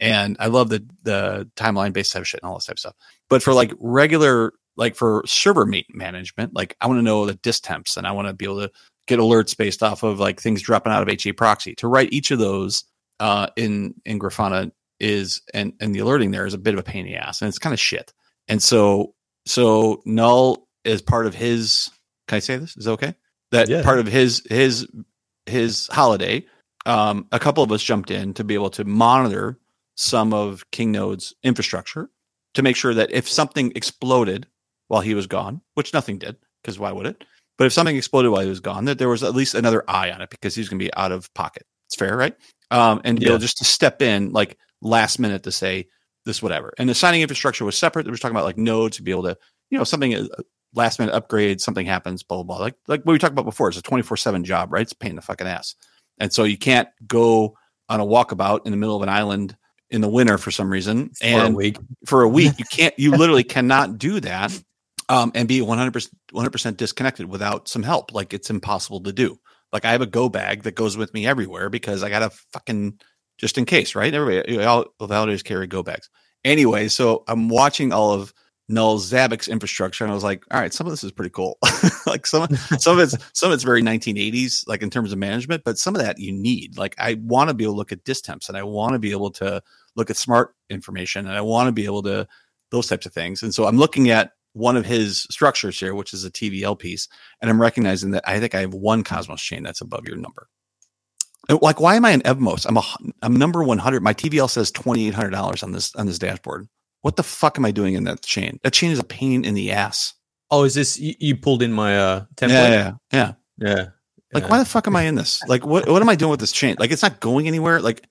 and I love the the timeline based type of shit and all this type of stuff. But for like regular, like for server meet management, like I want to know the disk temps and I want to be able to get alerts based off of like things dropping out of HA proxy. To write each of those uh, in in Grafana is and and the alerting there is a bit of a pain in the ass, and it's kind of shit. And so, so Null is part of his. Can I say this? Is okay? That yeah. part of his his his holiday. Um, a couple of us jumped in to be able to monitor some of Kingnodes infrastructure to make sure that if something exploded while he was gone, which nothing did, because why would it? But if something exploded while he was gone, that there was at least another eye on it because he's going to be out of pocket. It's fair, right? Um, and yeah. you know, just to step in like last minute to say, this whatever. And the signing infrastructure was separate. We were talking about like nodes to be able to, you know, something uh, last minute upgrade, something happens, blah blah blah. Like like what we talked about before. It's a twenty four seven job, right? It's a pain in the fucking ass. And so you can't go on a walkabout in the middle of an island in the winter for some reason for and a week. for a week you can't you literally cannot do that um, and be 100% 100% disconnected without some help like it's impossible to do like i have a go bag that goes with me everywhere because i got a fucking just in case, right? Everybody, all validators carry go bags. Anyway, so I'm watching all of Null Zabbix infrastructure, and I was like, all right, some of this is pretty cool. like some some of it's some of it's very 1980s, like in terms of management, but some of that you need. Like I want to be able to look at disk temps, and I want to be able to look at smart information, and I want to be able to those types of things. And so I'm looking at one of his structures here, which is a TVL piece, and I'm recognizing that I think I have one Cosmos chain that's above your number. Like, why am I in Evmos? I'm a I'm number 100. My TVL says twenty eight hundred dollars on this on this dashboard. What the fuck am I doing in that chain? That chain is a pain in the ass. Oh, is this you, you pulled in my uh template? Yeah, yeah, yeah. yeah. Like, why the fuck am I in this? Like, what what am I doing with this chain? Like, it's not going anywhere. Like,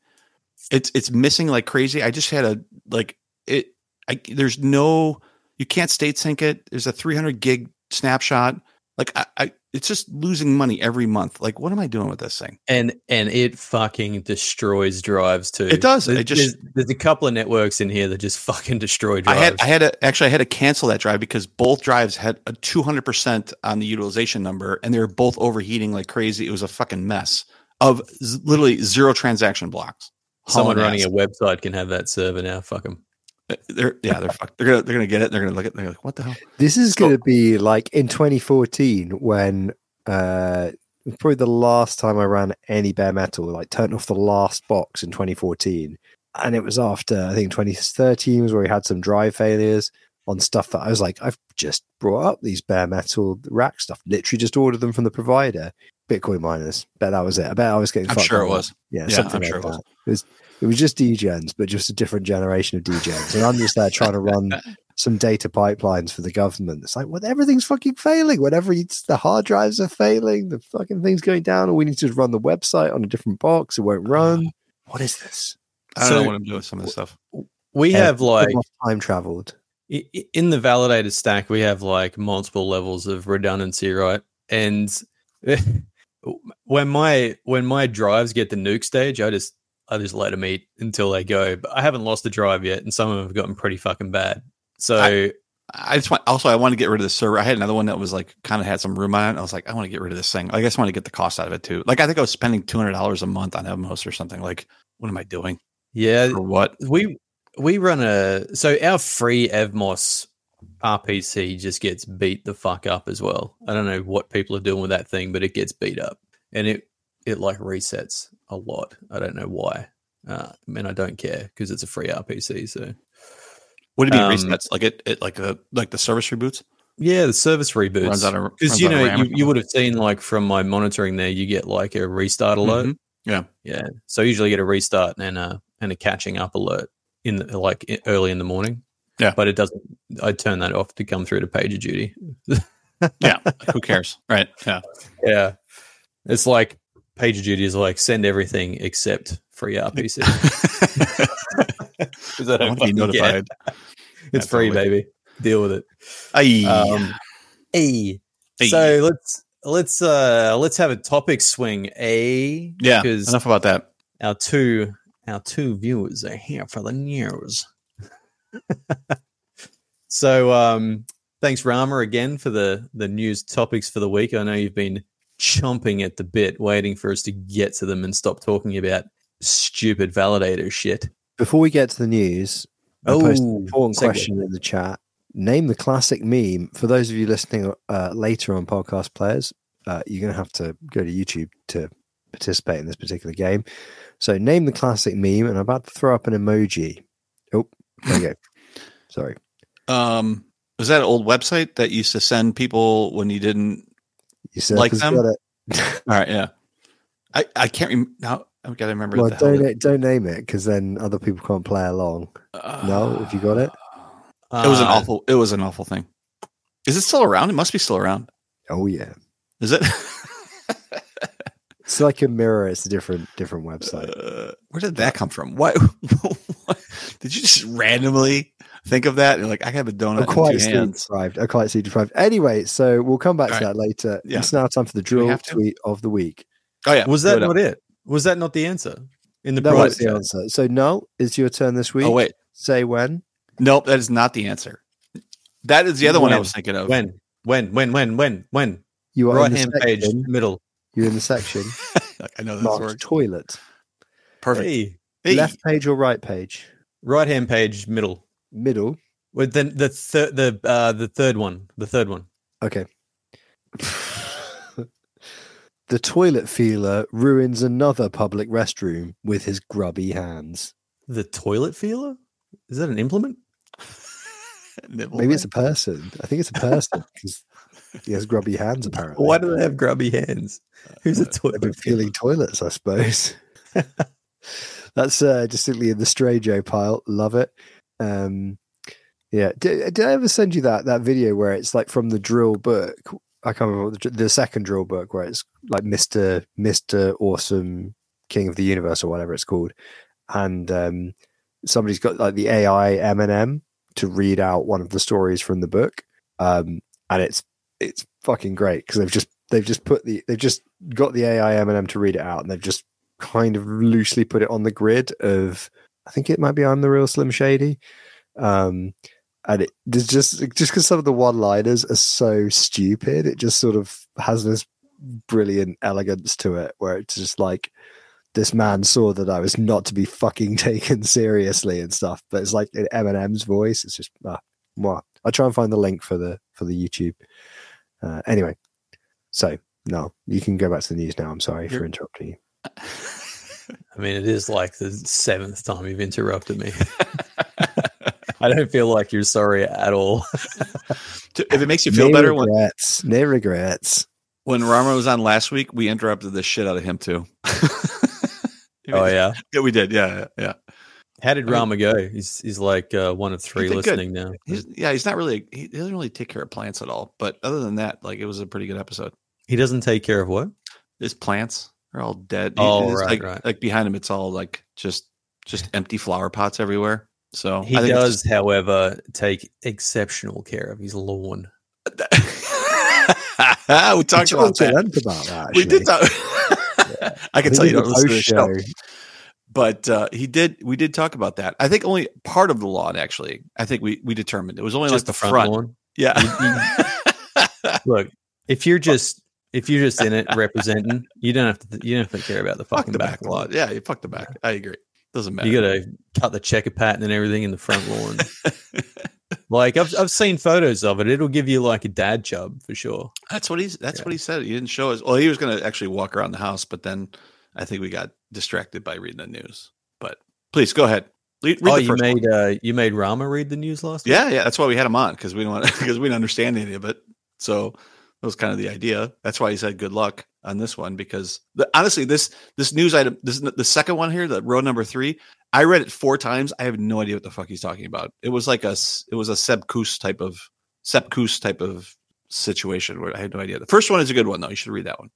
it's it's missing like crazy. I just had a like it. I, there's no You can't state sync it. There's a 300 gig snapshot. Like I, I, it's just losing money every month. Like, what am I doing with this thing? and and it fucking destroys drives too. It does. There's, It just- there's, there's a couple of networks in here that just fucking destroy I had, I had to actually, I had to cancel that drive because both drives had a 200 percent on the utilization number, and they were both overheating like crazy. It was a fucking mess of z- literally zero transaction blocks. Someone running ass. a website can have that server now. Fuck them. They're yeah, they're fucked. They're gonna they're gonna get it. They're gonna look at. They're like, what the hell? This is So- to be like in 2014 when uh probably the last time I ran any bare metal, like turned off the last box in 2014. And it was after I think 2013 was where we had some drive failures on stuff that I was like, I've just brought up these bare metal rack stuff, literally just ordered them from the provider. Bitcoin miners. Bet that was it. I bet I was getting I'm sure it was. Yeah, Yeah, something I'm like sure it was. It was it was just DGens, but just a different generation of DGens. And I'm just there trying to run some data pipelines for the government. It's like, well, everything's fucking failing. Whatever it's, the hard drives are failing, the fucking thing's going down, or we need to run the website on a different box. It won't run. What is this? I don't So- know what I'm doing with some of this stuff. We Yeah, have like time traveled. i- i- in the validated stack, we have like multiple levels of redundancy, right? And when my when my drives get the nuke stage, I just I just let them eat until they go. But I haven't lost the drive yet, and some of them have gotten pretty fucking bad. So I just want also I want to get rid of the server. I had another one that was like kind of had some room on it. I was like, I want to get rid of this thing. I guess I want to get the cost out of it too. Like I think I was spending two hundred dollars a month on Evmos or something. Like, what am I doing? yeah, For what? we we run a so our free Evmos RPC just gets beat the fuck up as well. I don't know what people are doing with that thing, but it gets beat up and it it like resets a lot. I don't know why. Uh, and I don't care because it's a free RPC. So would do you mean Um, resets? Like it, it like the like the service reboots yeah, the service reboots because you know you, you would have seen like from my monitoring there, you get like a restart alert. Mhm. Yeah. Yeah. So I usually get a restart and a and a catching up alert in the, like early in the morning. Yeah. But it doesn't. I turn that off to come through to PagerDuty. yeah. Who cares? Right. Yeah. Yeah. It's like PagerDuty is like send everything except free RPC. 'Cause I I want to be notified. It's free, baby. Deal with it. Um, hey. Hey. So let's let's uh let's have a topic swing. A yeah. because Enough about that. our two our two viewers are here for the news. so um thanks Rama again for the the news topics for the week. I know you've been chomping at the bit waiting for us to get to them and stop talking about stupid validator shit. Before we get to the news, I posted an Oh, important segue. question in the chat. Name the classic meme. For those of you listening uh, later on podcast players, uh, you're going to have to go to YouTube to participate in this particular game. So name the classic meme, and I'm about to throw up an emoji. Oh, there you go. Sorry. Um, was that an old website that used to send people when you didn't? You said Like them? got it. All right. Yeah. I I can't rem- now. I've got to remember. well, don't don't name it because then other people can't play along. No, have you got it? It was an Uh, awful. It was an awful thing. Is it still around? It must be still around. Oh yeah, Is it? it's like a mirror. It's a different different website. Uh, where did that come from? Why? what? Did you just randomly think of that? You're like, I have a donut I'm in quite two sleep hands. deprived. I'm quite sleep deprived. Anyway, so we'll come back All to right. that later. Yeah. It's now time for the Do we dril tweet of the week. Oh yeah. was that not it? Was that not the answer in the That was the answer. So no, it's your turn this week. Oh wait, Say when. nope. That is not the answer. That is the other one I was thinking of. When? When? When? When? When? When? You are Right in the hand page, section. middle. You're in the section Like, I know this marked works. toilet. Perfect. Hey. Hey. Left page or right page? Right hand page, middle. Middle. With the the third the uh the third one. The third one. Okay. the toilet feeler ruins another public restroom with his grubby hands. The toilet feeler? Is that an implement? Nibble Maybe it's a person. I think it's a person because he has grubby hands apparently. Why do they have grubby hands? Who's a They've toilet been feeler? feeling toilets, I suppose. That's uh, distinctly in the Stray Joe pile. Love it. Um, yeah. Did, did I ever send you that that video where it's like from the dril book? I can't remember the, the second dril book where it's like Mister Mister Awesome King of the Universe or whatever it's called, and um, somebody's got like the AI Eminem to read out one of the stories from the book, um, and it's it's fucking great because they've just they've just put the they've just got the AI Eminem to read it out, and they've just kind of loosely put it on the grid of I think it might be I'm the real Slim Shady. Um, and it there's just just because some of the one liners are so stupid, it just sort of has this brilliant elegance to it where it's just like this man saw that I was not to be fucking taken seriously and stuff. But it's like in Eminem's voice. It's just ah, what I'll try and find the link for the for the YouTube. Uh, anyway, so no, you can go back to the news now. I'm sorry You're- for interrupting you. I mean, it is like the seventh time you've interrupted me. I don't feel like you're sorry at all. If it makes you feel no better, when, regrets. No regrets. when Rama was on last week, we interrupted the shit out of him too. Oh yeah. yeah, we did. Yeah, yeah, yeah. How did I mean- Rama go? He's he's like uh, one of three did good. listening now. He's, yeah, he's not really. He doesn't really take care of plants at all. But other than that, like it was a pretty good episode. He doesn't take care of what? His plants are all dead. Oh, It's right, like, right. Like behind him, it's all like just just empty flower pots everywhere. So He I think it's does, however, take exceptional care of his lawn. we talked We about talked at that. length about that. We did actually. talk. I can I tell you think don't listen to the show. but uh, he did. We did talk about that. I think only part of the lawn. Actually, I think we we determined it was only Just like the front. lawn. Yeah. Look, if you're just if you're just in it representing, you don't have to you don't have to care about the fuck fucking the back lawn. lawn. Yeah, you fuck the back. I agree. Doesn't matter. You got to cut the checker pattern and everything in the front lawn. like I've I've seen photos of it. It'll give you like a dad chub for sure. That's what he's. That's Yeah. what he said. He didn't show us. Well, he was going to actually walk around the house, but then I think we got distracted by reading the news. But please go ahead. Read, read oh, you made uh you made Rama read the news last week? Yeah, yeah. That's why we had him on because we don't want because we didn't understand any of it. So that was kind of the idea. That's why he said good luck on this one because the, honestly, this this news item, this the second one here, the row number three. I read it four times. I have no idea what the fuck he's talking about. It was like a it was a Sepp Kuss type of Sepp Kuss type of situation where I had no idea. The first one is a good one though. You should read that one.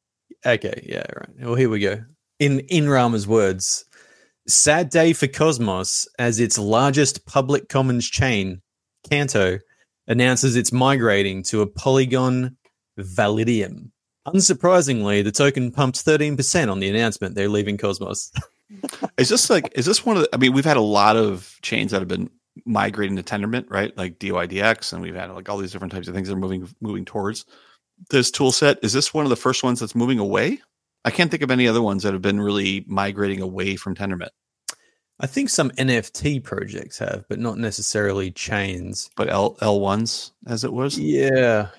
Okay, yeah, right. Well, here we go. In in Rama's words, sad day for Cosmos as its largest public commons chain, Canto, announces it's migrating to a Polygon Validium. Unsurprisingly, the token pumps 13% on the announcement they're leaving Cosmos. Is this like is this one of the? I mean, we've had a lot of chains that have been migrating to Tendermint, right? Like DYDX, and we've had like all these different types of things that are moving moving towards this tool set. Is this one of the first ones that's moving away? I can't think of any other ones that have been really migrating away from Tendermint. I think some NFT projects have, but not necessarily chains. But L L ones as it was. Yeah.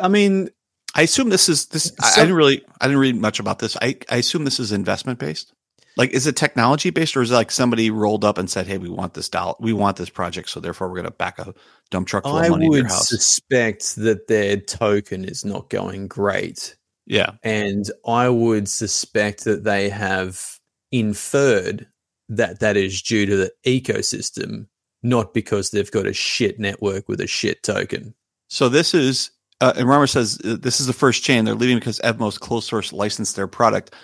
I mean, I assume this is this. I, I didn't really I didn't read much about this. I I assume this is investment based. Like, is it technology based, or is it like somebody rolled up and said, "Hey, we want this dollar, we want this project, so therefore we're going to back a dump truck full I of money would house"? suspect that their token is not going great. yeah, And I would suspect that they have inferred that that is due to the ecosystem, not because they've got a shit network with a shit token. So this is, uh, and Rama says uh, this is the first chain they're leaving because Evmos closed source licensed their product.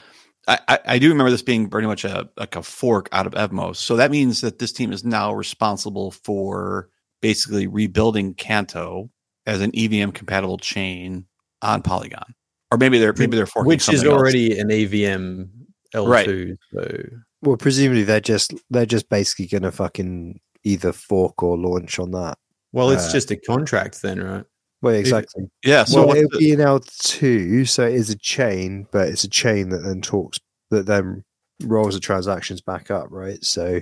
I, I, I do remember this being pretty much a like a fork out of Evmos. So that means that this team is now responsible for basically rebuilding Canto as an EVM compatible chain on Polygon, or maybe they're maybe they're forking which is something else. already an EVM L2. So Well, presumably they're just they're just basically going to fucking either fork or launch on that. well, it's Uh, just a contract then, right? Well, exactly. yeah. So well, it'll the- be an L two, so it is a chain, but it's a chain that then talks that then rolls the transactions back up, right? So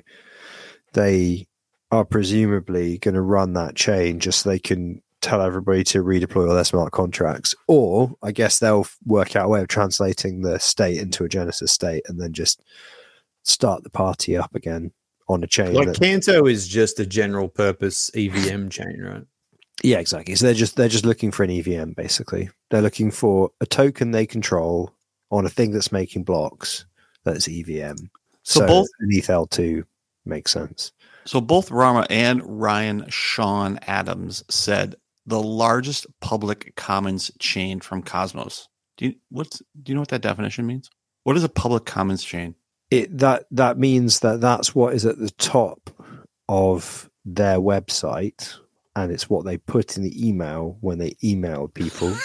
they are presumably going to run that chain just so they can tell everybody to redeploy all their smart contracts, or I guess they'll work out a way of translating the state into a Genesis state and then just start the party up again on a chain. Like that- Canto is just a general purpose EVM chain, right? Yeah, exactly. So they're just they're just looking for an EVM basically. They're looking for a token they control on a thing that's making blocks that's EVM. So both- an ETH two makes sense. So both Rama and Ryan Sean Adams said the largest public commons chain from Cosmos. Do you what's do you know what that definition means? What is a public commons chain? It that that means that that's what is at the top of their website and it's what they put in the email when they emailed people.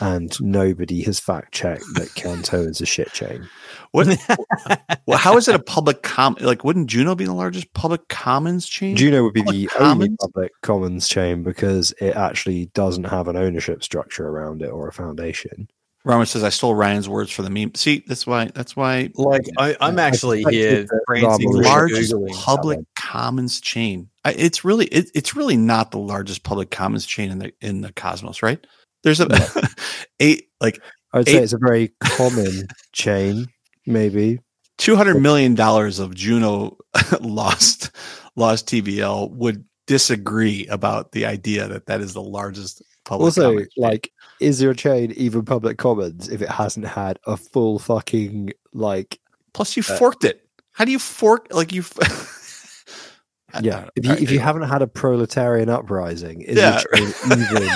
and nobody has fact checked that Canto is a shit chain. What? well, how is it a public com? Like, wouldn't Juno be the largest public commons chain? Juno would be Public the only public commons chain because it actually doesn't have an ownership structure around it or a foundation. Roman says, "I stole Ryan's words for the meme." See, that's why. That's why. Like I, I'm I actually suspected here that frantically Rob was largest public commons chain. I, it's really, it, it's really not the largest public commons chain in the in the cosmos, right? There's a eight like I would say it's a very common chain, maybe. two hundred million dollars of Juno lost lost TVL would disagree about the idea that that is the largest. Also, chain. like, is your chain even public commons if it hasn't had a full fucking like? plus you uh, forked it. How do you fork? Like you. Yeah, if you if you haven't had a proletarian uprising, is Yeah. your chain even?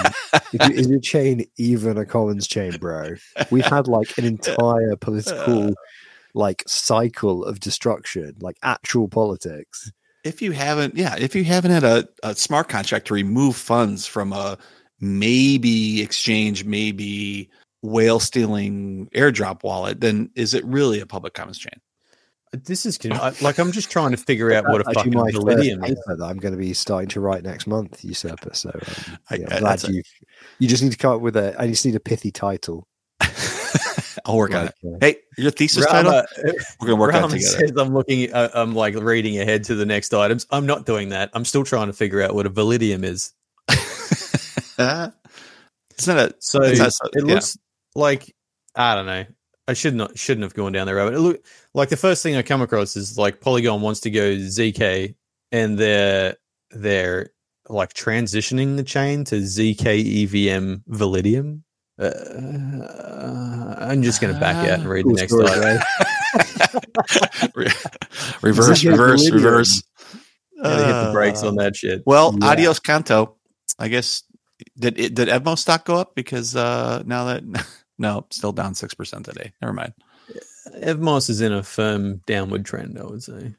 if you, is your chain even a commons chain, bro? We've had like an entire political like cycle of destruction, like actual politics. if you haven't yeah if you haven't had a, a smart contract to remove funds from a maybe exchange maybe whale stealing airdrop wallet then is it really a public commons chain This is con- I- like I'm just trying to figure out what a fucking my validium paper that I'm going to be starting to write next month, usurper. So um, I- yeah, I- I'm glad that's a- you. You just need to come up with a. I just need a pithy title. i'll work on it uh, hey your thesis title we're gonna work on it together says I'm looking. Uh, I'm like reading ahead to the next items. I'm not doing that. I'm still trying to figure out what a validium is. Uh, isn't it? a So Is so- it yeah. looks like I don't know. I should not shouldn't have gone down that road. It look like the first thing I come across is like Polygon wants to go zk, and they're they're like transitioning the chain to zk EVM Validium. Uh, I'm just going to back out and read the next story, item. Reverse Ziggy reverse Validium. reverse Gotta hit the brakes Uh, on that shit. well Yeah. adios canto i guess did it did Evmos stock go up because uh now that no still down six percent today never mind Evmos is in a firm downward trend. I would say.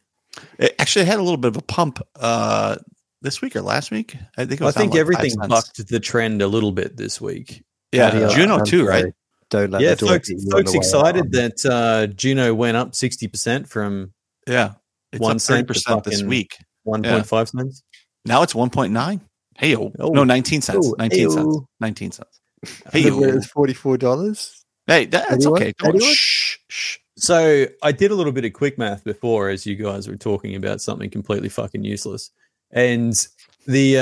It actually had a little bit of a pump uh this week or last week. I think it I was down think like everything 5 bucked the trend a little bit this week. Yeah, Adios, Juno too, right? Don't let yeah, folks, keep you on folks excited that uh, Juno went up sixty percent from Yeah. It's One up thirty cent to percent this fucking- week. one point five cents. Now it's one point nine. Hey oh. No, nineteen cents. Oh, nineteen cents. hey-o. Nineteen cents. I Hey oh. it's forty four dollars. Hey, that's Anyone? okay. Don't shh shh. So I did a little bit of quick math before, as you guys were talking about something completely fucking useless, and the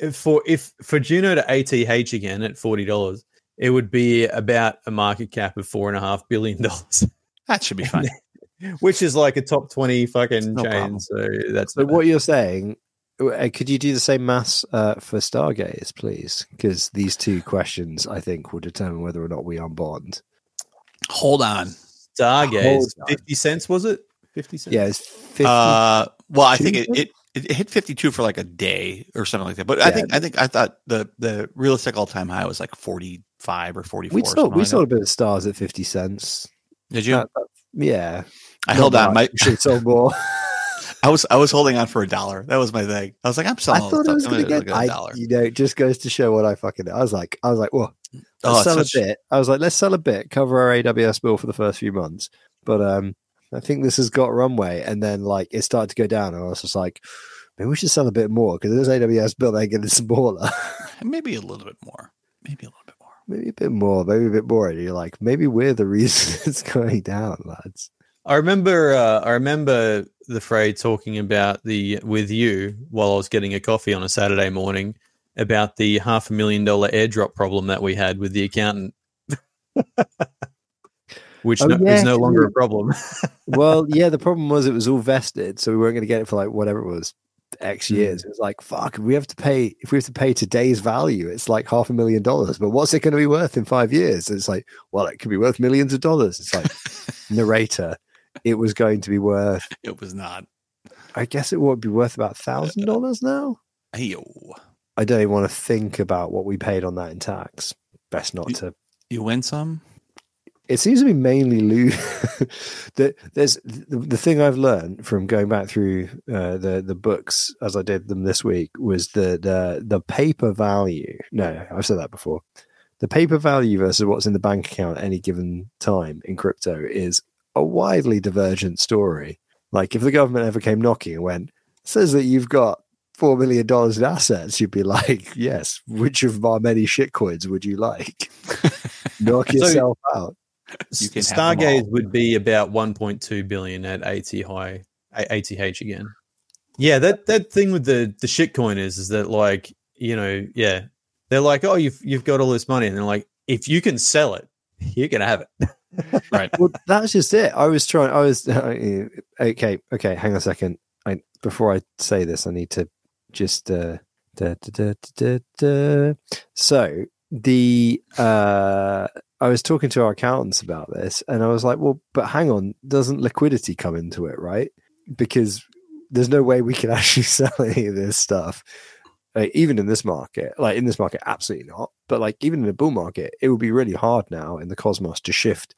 uh, for if for Juno to ATH again at forty dollars, it would be about a market cap of four and a half billion dollars, That should be fine. which is like a top twenty fucking No chain. problem. So that's So what you're saying? Uh, Could you do the same maths uh, for Stargaze, please? Because these two questions, I think, will determine whether or not we unbond. Hold on. Stargaze Hold on. fifty cents was it? Fifty cents. Yeah, it's fifty. Uh well I think it, it it hit 52 for like a day or something like that. But I think I think I thought the the realistic all time high was like 45 or 44. we or sold we like sold a bit of stars at fifty cents. Did you? That- that- yeah, I held on. My We should have sold more. I was I was holding on for a dollar. That was my thing. I was like, I'm I selling. all thought it was going to get. I, a dollar. you know, it just goes to show what I fucking. I was like, I was like, well, Oh, sell such- a bit. I was like, let's sell a bit, cover our AWS bill for the first few months. But um, I think this has got runway, and then like it started to go down, and I was just like, maybe we should sell a bit more because this AWS bill they're getting smaller. maybe a little bit more. Maybe a little bit more. maybe a bit more, maybe a bit more. And you're like, maybe we're the reason it's going down, lads. I remember uh, I remember the Frey talking about the with you while I was getting a coffee on a Saturday morning about the half a million dollar airdrop problem that we had with the accountant. Which Oh, no, yeah, is no longer a problem. well, yeah, the problem was it was all vested, so we weren't going to get it for like whatever it was, X Hmm. years. It was like, fuck, we have to pay if we have to pay today's value, it's like half a million dollars. But what's it going to be worth in five years? It's like, well, it could be worth millions of dollars. It's like narrator, it was going to be worth. It was not. I guess it would be worth about thousand dollars now. Hey, I don't even want to think about what we paid on that in tax. Best not You- to. you win some. it seems to be mainly loot. that there's the, the thing I've learned from going back through uh, the the books as I did them this week was that the the paper value. No, I've said that before. The paper value versus what's in the bank account at any given time in crypto is a widely divergent story. Like if the government ever came knocking and went, says that you've got four million dollars in assets, you'd be like, yes. Which of our many shitcoins would you like? Knock So- yourself out. You can Stargaze would be about 1.2 billion at AT high, ATH again. Yeah, that that thing with the the shitcoin is is that like you know yeah they're like oh you've you've got all this money and they're like if you can sell it you can have it. Right. well, that's just it. I was trying. I was okay. Okay, hang on a second. I before I say this, I need to just. Uh, da, da, da. So the uh, I was talking to our accountants about this, and I was like, "Well, but hang on, doesn't liquidity come into it, right? Because there's no way we can actually sell any of this stuff." Uh, even in this market, like in this market, absolutely not. But like even in a bull market, it would be really hard now in the Cosmos to shift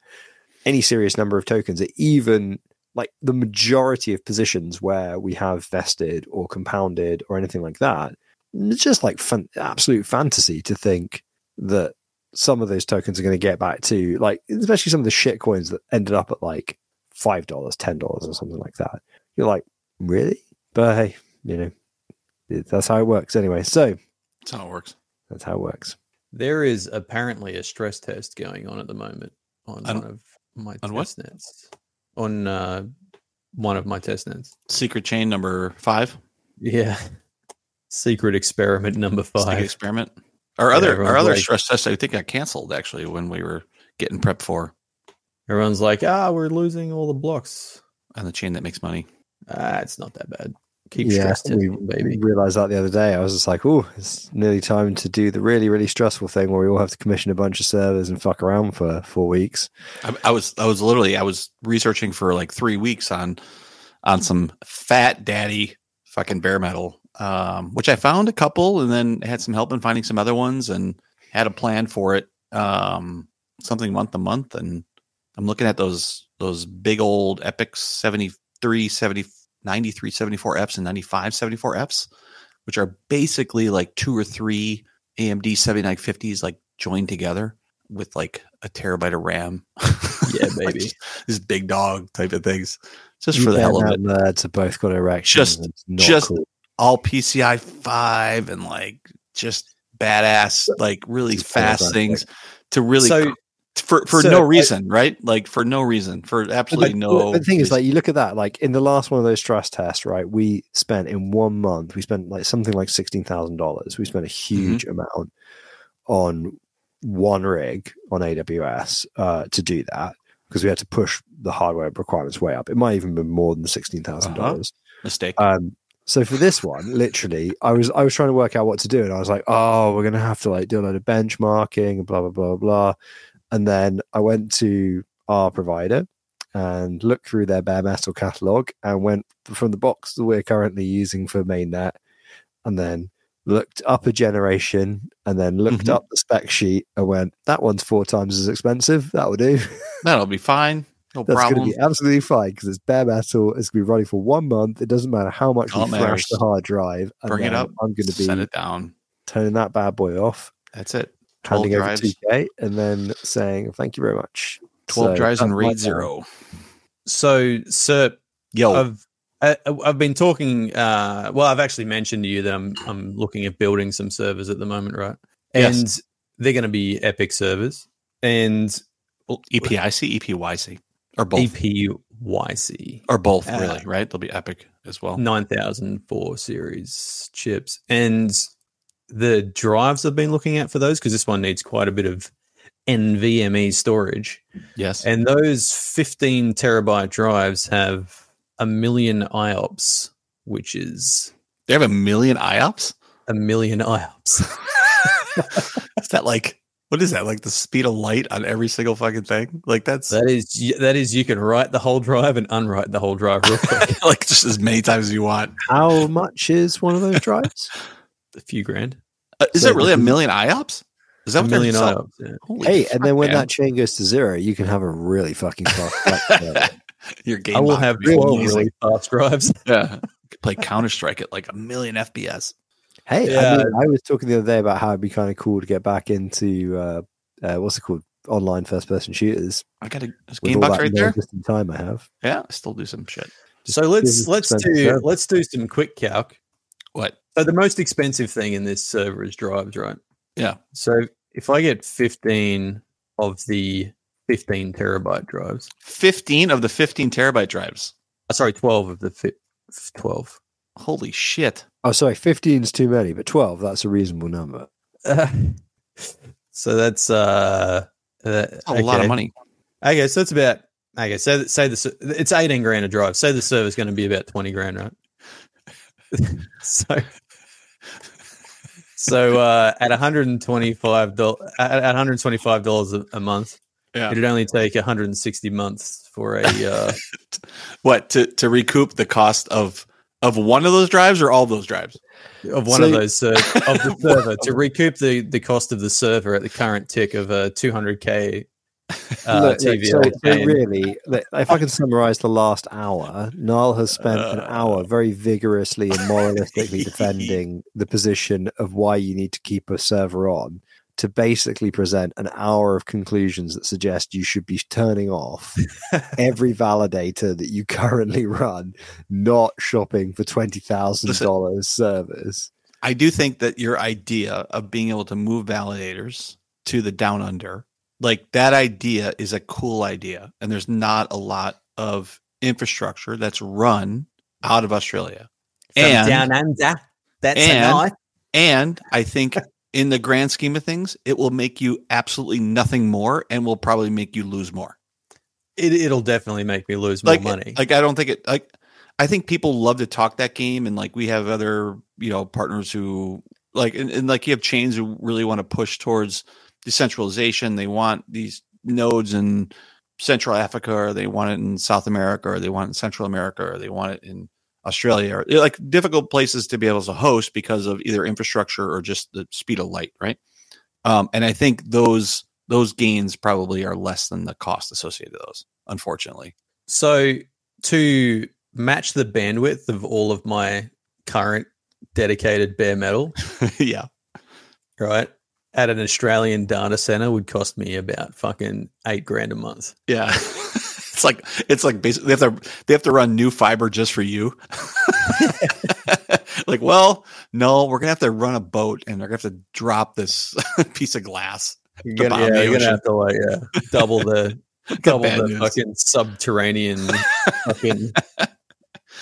any serious number of tokens, even like the majority of positions where we have vested or compounded or anything like that. It's just like fan- absolute fantasy to think that some of those tokens are going to get back to like, especially some of the shit coins that ended up at like five dollars, ten dollars, or something like that. You're like, really? But hey, you know, that's how it works anyway. So That's how it works. that's how it works. There is apparently a stress test going on at the moment on On- one of my on what? test nets. On uh, one of my test nets. Secret chain number five. Yeah. Secret experiment number Secret five. experiment. Our Yeah, other our everyone's other like- stress test I think got canceled actually when we were getting prepped for Everyone's like, ah, we're losing all the blocks. on the chain that makes money. Ah, it's not that bad. Keep yeah, stress we, baby. realized that the other day. I was just like, oh, it's nearly time to do the really, really stressful thing where we all have to commission a bunch of servers and fuck around for four weeks. I, I was I was literally I was researching for like three weeks on on some fat daddy fucking bare metal, um, which I found a couple and then had some help in finding some other ones and had a plan for it, um, something month to month. And I'm looking at those those big old EPYCs 73, 70, 93, 74 Fs and 95, 74 Fs, which are basically like two or three AMD 7950s like joined together with like a terabyte of RAM. Yeah, Like, baby. just these big dog type of things, just You for the hell of it. Nerds have both got erections. Just- just- cool. All PCI five and like just badass, like really Just fast things to really So- for for so no I- reason, right? Like for no reason, for absolutely But- no. but the thing is, like, you look at that, like in the last one of those stress tests, right? We spent in one month, we spent like something like sixteen thousand dollars. We spent a huge amount on one rig on AWS uh, to do that because we had to push the hardware requirements way up. It might even be more than sixteen thousand dollars. mistake. Um, so for this one, literally, I was I was trying to work out what to do, and I was like, "Oh, we're gonna have to like do a lot of benchmarking and blah blah blah blah." And then I went to our provider and looked through their bare metal catalog and went from the box that we're currently using for mainnet, and then looked up a generation and then looked Mhm. up the spec sheet and went, "That one's four times as expensive. That will do." That'll be fine. No That's Gonna be absolutely fine because it's bare metal. It's going to be running for one month. It doesn't matter how much All we thrash the hard drive. and Bring it up. I'm going to Set be it down. turning that bad boy off, That's it. 12 handing over drives. 2K, and then saying thank you very much. 12 So drives and my RAID plan. zero. So, sir, Yo, I've I, I've been talking. Uh, well, I've actually mentioned to you that I'm I'm looking at building some servers at the moment, right? Yes. And they're going to be Epic servers and E EPIC, EPYC, or both, EPYC or both, Uh, really, right? They'll be epic as well. 9004 series chips, and the drives I've been looking at for those because this one needs quite a bit of NVMe storage. Yes. And those 15 terabyte drives have a million IOPS, which is They have a million IOPS. a million IOPS. is that like what is that? Like the speed of light on every single fucking thing? Like that's that is that is you can write the whole drive and unwrite the whole drive real quick. like just as many times as you want. How much is one of those drives? a few grand. Uh, is So it really a million IOPS? Is that A what million? IOPS. Yeah. Hey, and then when man. that chain goes to zero, you can have a really fucking fast flex server. your game I will have would be really fast drives. Yeah. Could play Counter Strike at like a million FPS. Hey, Yeah. I, mean, I was talking the other day about how it'd be kind of cool to get back into uh, uh, what's it called, online first person shooters. I got a there's with game all box right there. Just in time I have. Yeah, I still do some shit. So let's let's do server. let's do some quick calc. What? So the most expensive thing in this server is drives, right? Yeah. So if I get 15 of the 15 terabyte drives, 15 of the 15 terabyte drives. uh, sorry, 12 of the fi- 12. Holy shit. Oh, sorry, 15 is too many, but 12, that's a reasonable number. so that's uh, uh That's a lot of okay. money. Okay, so it's about okay. So say the, it's 18 grand a drive. Say the server's going to be about 20 grand, right? so so uh, at 125 dollars at 125 dollars a a month, Yeah. it'd only take 160 months for a uh, What to to recoup the cost of of one of those drives or all those drives? of one So- of those uh, of the server to recoup the the cost of the server at the current tick of a 200k uh, Look, TV. so, so really, look, if I can summarize the last hour, Niall has spent an Uh. hour very vigorously and moralistically defending the position of why you need to keep a server on to basically present an hour of conclusions that suggest you should be turning off every validator that you currently run, not shopping for $20,000 servers. I do think that your idea of being able to move validators to the down under, like that idea is a cool idea. And there's not a lot of infrastructure that's run out of Australia. from and down under. That's and- a knife. and I think in the grand scheme of things, it will make you absolutely nothing more and will probably make you lose more. It, it'll definitely make me lose more money. Like I don't think it like I think people love to talk that game and like we have other, you know, partners who like and, and like you have chains who really want to push towards decentralization. They want these nodes in Central Africa or they want it in South America or they want it in Central America or they want it in Australia or like difficult places to be able to host because of either infrastructure or just the speed of light, right? Um, and I think those those gains probably are less than the cost associated with those, unfortunately. So to match the bandwidth of all of my current dedicated bare metal, yeah. right? at an Australian data center would cost me about fucking eight grand a month. Yeah. it's like it's like basically they have to they have to run new fiber just for you. like, well, no, we're gonna have to run a boat and they're gonna have to drop this piece of glass. You're gonna, yeah, you're gonna have to like yeah, double the double the, the fucking subterranean fucking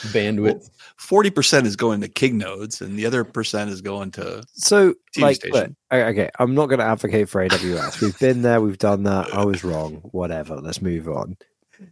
bandwidth. Well, 40% is going to Kingnodes and the other percent is going to so like but okay i'm not going to advocate for aws we've been there we've done that i was wrong whatever let's move on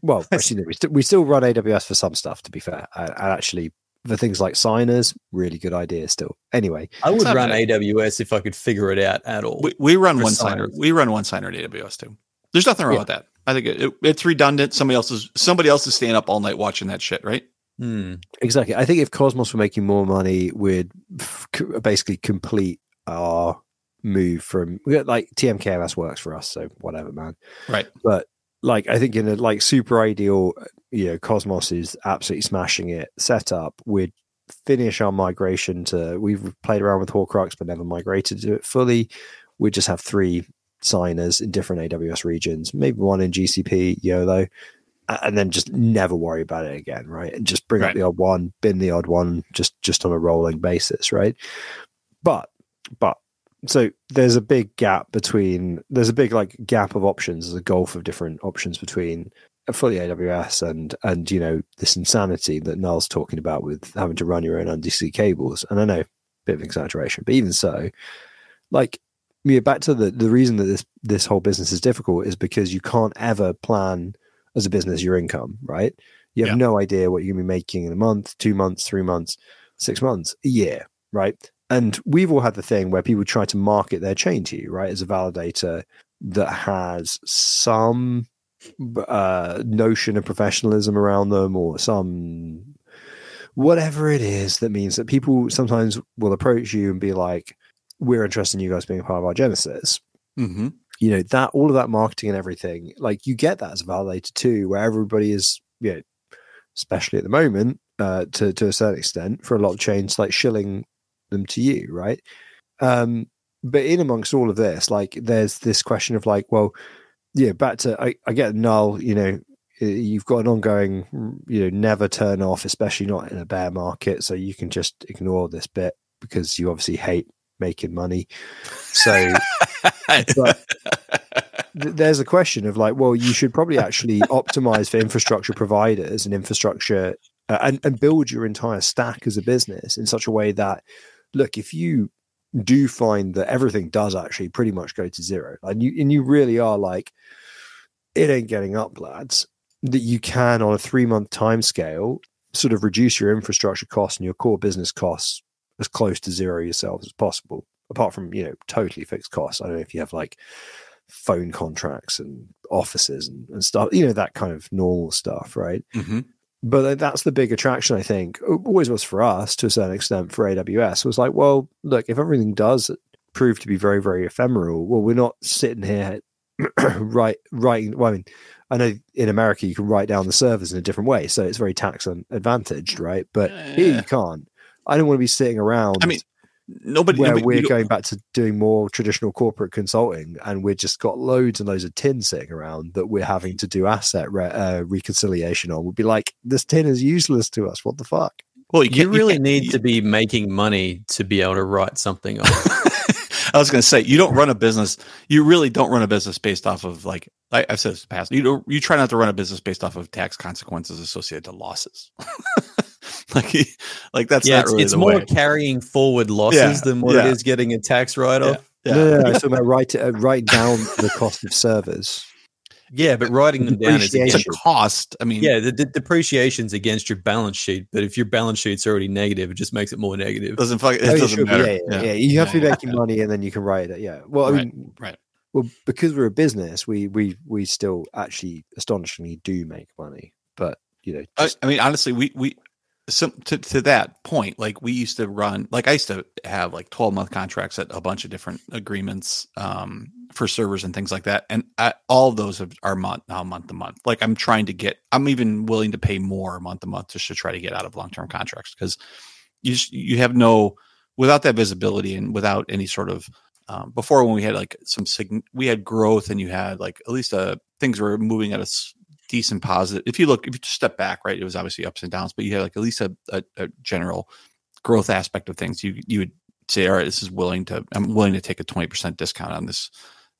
well actually, we, st- we still run aws for some stuff to be fair and, actually for things like signers, really good idea still. Anyway, I would run. AWS if I could figure it out at all. We, we run one signer. We run one signer at AWS too. There's nothing wrong yeah. with that. I think it, it, it's redundant. Somebody else is somebody else is staying up all night watching that shit, right? Hmm. exactly. I think if Cosmos were making more money, we'd f- basically complete our move from like TMKMS works for us. So whatever, man. Right. But like, I think in a like super ideal, you know, Cosmos is absolutely smashing it. Setup, we'd finish our migration to. We've played around with Horcrux, but never migrated to it fully. We just have three signers in different AWS regions, maybe one in GCP, YOLO, and then just never worry about it again, right? And just bring Right. up the odd one, bin the odd one, just just on a rolling basis, right? But but so there's a big gap between there's a big like gap of options, there's a gulf of different options between a fully AWS and and you know this insanity that Null's talking about with having to run your own undersea cables. And I know bit of exaggeration, but even so, like yeah, back to the the reason that this this whole business is difficult is because you can't ever plan as a business your income, right? You have Yeah. no idea what you're gonna be making in a month, two months, three months, six months, a year, right? And we've all had the thing where people try to market their chain to you, right, as a validator that has some uh, notion of professionalism around them or some whatever it is that means that people sometimes will approach you and be like, we're interested in you guys being a part of our Genesis. Mm-hmm. You know that all of that marketing and everything like you get that as a validator too where everybody is you know especially at the moment uh to to a certain extent for a lot of chains like shilling them to you right? Um but in amongst all of this like there's this question of like well yeah back to i, I get null you know you've got an ongoing you know never turn off especially not in a bear market so you can just ignore this bit because you obviously hate making money. So th- there's a question of like, well, you should probably actually optimize for infrastructure providers and infrastructure uh, and, and build your entire stack as a business in such a way that, look, if you do find that everything does actually pretty much go to zero, and you and you really are like, it ain't getting up, lads, that you can on a three month time scale sort of reduce your infrastructure costs and your core business costs as close to zero yourselves as possible apart from you know totally fixed costs. I don't know if you have like phone contracts and offices and, and stuff, you know that kind of normal stuff, right? Mm-hmm. But that's the big attraction, I think. Always was for us to a certain extent for AWS. Was like, well, look, if everything does prove to be very, very ephemeral, well, we're not sitting here right writing. Well, I mean, I know in America you can write down the servers in a different way, so it's very tax advantaged, right? But here you can't. I don't want to be sitting around. I mean, nobody where nobody, we're going back to doing more traditional corporate consulting and we've just got loads and loads of tin sitting around that we're having to do asset re- uh, reconciliation on we'd be like this tin is useless to us what the fuck well you, you really you need you, to be making money to be able to write something on I was going to say you don't run a business. You really don't run a business based off of like I, have said this in the past. You don't. You try not to run a business based off of tax consequences associated to losses. like, like that's yeah, not it's, really it's the more way. carrying forward losses Yeah, than what yeah. it is getting a tax write off. Yeah. no, no, no, I'm about write, uh, write down the cost of servers Yeah, but writing them down is It's a cost. I mean, yeah, the, the depreciation's against your balance sheet, but if your balance sheet's already negative, it just makes it more negative. it doesn't fuck, it Oh, yeah, doesn't sure, but matter. yeah, yeah, yeah. you have to be Yeah. making money and then you can write it yeah well i Right, mean right. well because we're a business we we we still actually astonishingly do make money but you know I, I mean, honestly, we we some to to that point, like we used to run, like I used to have like twelve month contracts at a bunch of different agreements um, for servers and things like that, and I, all of those are month now month to month. Like I'm trying to get, I'm even willing to pay more month to month just to try to get out of long term contracts because you just, you have no without that visibility and without any sort of um, before when we had like some sign, we had growth and you had like at least uh things were moving at a decent positive. If you look, if you step back, right, it was obviously ups and downs, but you had like at least a, a, a general growth aspect of things. You you would say, all right, this is willing to, I'm willing to take a twenty percent discount on this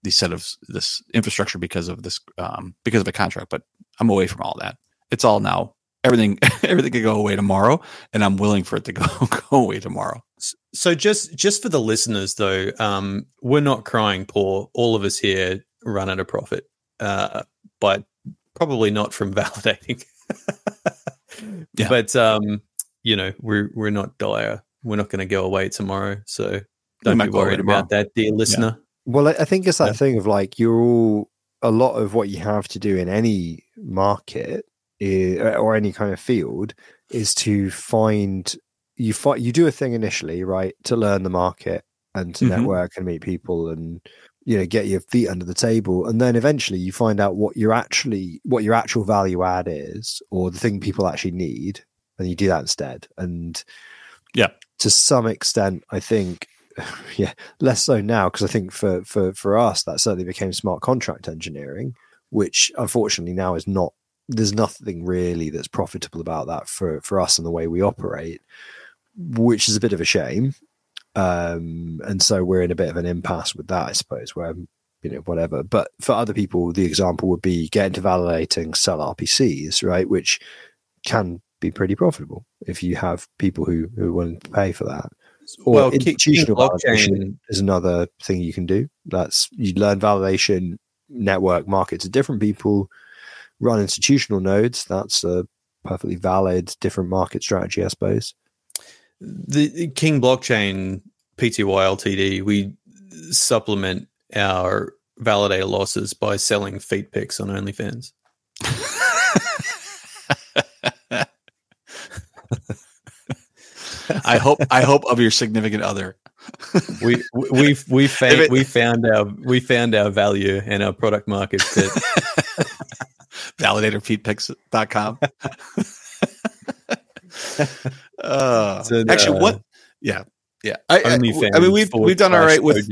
these set of this infrastructure because of this um, because of a contract. But I'm away from all that. It's all now. Everything everything could go away tomorrow, and I'm willing for it to go go away tomorrow. So just just for the listeners though, um, we're not crying poor. All of us here run at a profit, uh, but probably not from validating. Yeah. But um, you know, we're we're not dire. We're not going to go away tomorrow, so don't be worried about that, dear listener. Well, I I think it's that Yeah. thing of like you're all a lot of what you have to do in any market i- or any kind of field is to find you find you do a thing initially, right, to learn the market and to Mhm. network and meet people and you know get your feet under the table and then eventually you find out what your actually what your actual value add is or the thing people actually need and you do that instead and Yeah. to some extent i think yeah less so now because I think for for for us that certainly became smart contract engineering, which unfortunately now is not. There's nothing really that's profitable about that for for us and the way we operate, which is a bit of a shame. Um, and so we're in a bit of an impasse with that, I suppose, where you know whatever. But for other people, the example would be get into validating sell RPCs, right, which can be pretty profitable if you have people who who want to pay for that or well, institutional validation is another thing you can do. That's you learn validation, network market to different people, run institutional nodes. That's a perfectly valid different market strategy, I suppose. The King blockchain PTY Ltd. We supplement our validator losses by selling feet pics on OnlyFans. I hope I hope of your significant other. we we we found, it- we found our we found our value and our product market fit. validatorfeedpicks.com. uh, So, actually, uh, what? Yeah, yeah. I, I, I mean, we've we've done all right with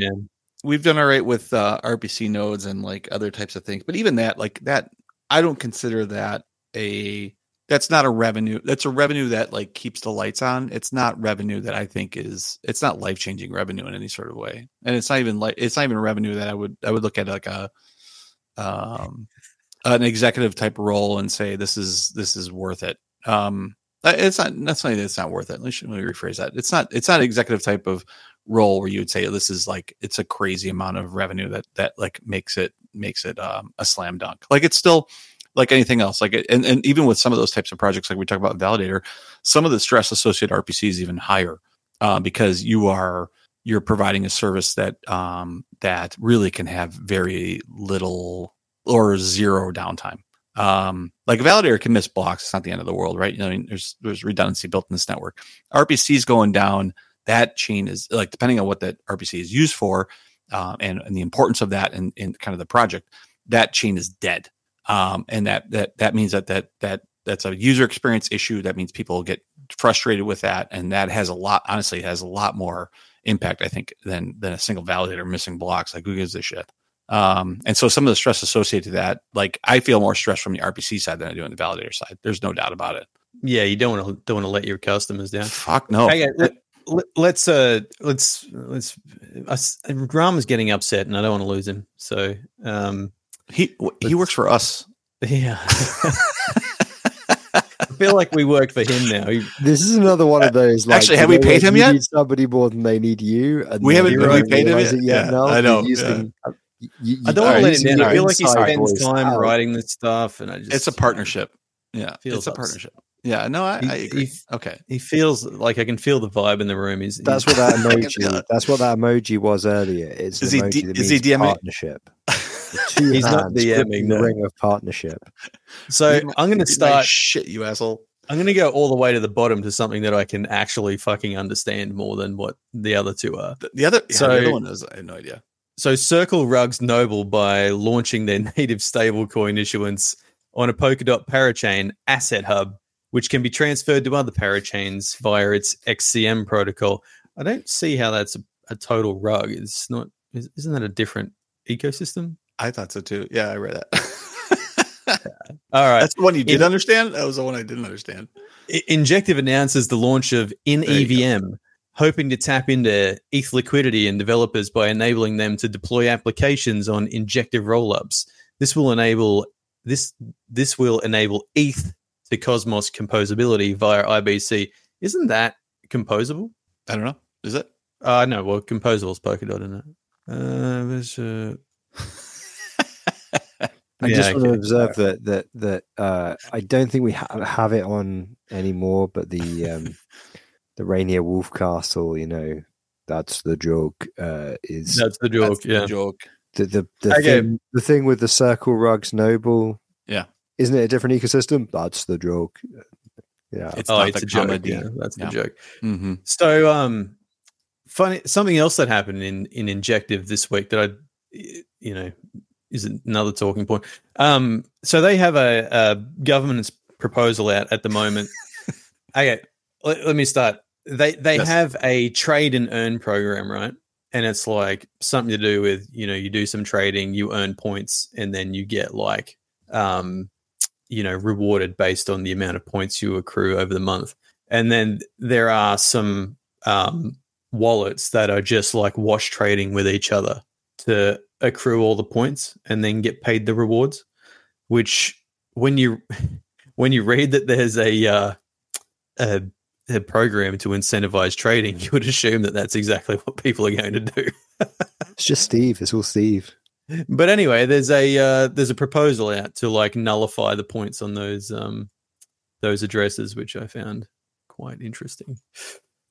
we've done all right with uh, RPC nodes and like other types of things, but even that, like that, I don't consider that a that's not a revenue. That's a revenue that like keeps the lights on. It's not revenue that I think is it's not life changing revenue in any sort of way, and it's not even like it's not even revenue that I would I would look at like a um an executive type role and say this is this is worth it. Um, it's not that's not it's not worth it. Let me, let me rephrase that. It's not it's not executive type of role where you would say this is like it's a crazy amount of revenue that that like makes it makes it um, a slam dunk. Like it's still like anything else. Like and and even with some of those types of projects, like we talk about Validator, some of the stress associated RPC is even higher uh, because you are you're providing a service that um, that really can have very little or zero downtime. Um, like a validator can miss blocks. It's not the end of the world, right? You know, I mean, there's there's redundancy built in this network. RPC is going down. That chain is like depending on what that RPC is used for, uh, and and the importance of that in, in kind of the project. That chain is dead, um, and that that that means that that that that's a user experience issue. That means people get frustrated with that, and that has a lot. Honestly, has a lot more impact, I think, than than a single validator missing blocks. Like who gives a shit? Um, and so some of the stress associated to that, like I feel more stress from the RPC side than I do on the validator side. There's no doubt about it. Yeah, you don't want to don't want to let your customers down. Fuck no. Okay, let, let, let's uh let's let's us, Rama's getting upset and I don't want to lose him. So um He he works for us. yeah. I feel like we work for him now. He- This is another one of those. Like, Actually, have we paid him you yet? Need somebody more than they need you. And We haven't- you have we paid him yet? yet. Yeah, no, I know, Using, uh, you- you- I don't want to let him using down. I feel like he spends voice time out. writing this stuff, and I just It's a partnership. Yeah, Feels it's a partnership. Yeah, no, I, He- I agree. he- okay, He feels like I can feel the vibe in the room. He's That's he's- what that emoji. that's what that emoji was earlier. It's Is he emoji D- that is he DMing? partnership. Two He's not DMing, the no. ring of partnership. So Read I'm going to read my start. shit, you asshole. I'm going to go all the way to the bottom to something that I can actually fucking understand more than what the other two are. The, the other, yeah, So- the other one is I have no idea. So Circle Rugs Noble by launching their native stablecoin issuance on a Polkadot parachain asset hub, which can be transferred to other parachains via its XCM protocol. I don't see how that's a, a total rug. It's not. is- Isn't that a different ecosystem? I thought so too. Yeah, I read that. All right. That's the one you did In- understand. That was the one I didn't understand. Injective announces the launch of in There you EVM, hoping to tap into ETH liquidity and developers by enabling them to deploy applications on Injective rollups. This will enable this this will enable ETH to Cosmos composability via IBC. Isn't that composable? I don't know. Is it? Uh no, well composable is Polkadot, isn't it? Uh, there's, uh, I Yeah, just want to observe that that that uh, I don't think we ha- have it on anymore. But the um, the Rainier Wolfcastle, you know, that's the joke. Uh, is that's the joke. That's the yeah. joke. the the the, Okay. thing, the thing with the Circle Rugs Noble? Yeah. isn't it a different ecosystem? That's the joke. Yeah, It's oh, it's the a joke. comedy. Yeah, that's Yeah. the joke. Mm-hmm. So, um, funny something else that happened in in Injective this week that I, you know, is another talking point. Um, so they have a, a governance proposal out at the moment. okay, let, let me start. They they Yes. have a trade and earn program, right? And it's like something to do with you know you do some trading, you earn points, and then you get like um, you know rewarded based on the amount of points you accrue over the month. And then there are some um, wallets that are just like wash trading with each other to accrue all the points and then get paid the rewards. Which when you when you read that there's a uh, a, a program to incentivize trading, you would assume that that's exactly what people are going to do. it's just Steve. It's all Steve. But anyway, there's a uh, there's a proposal out to like nullify the points on those um those addresses, which I found quite interesting.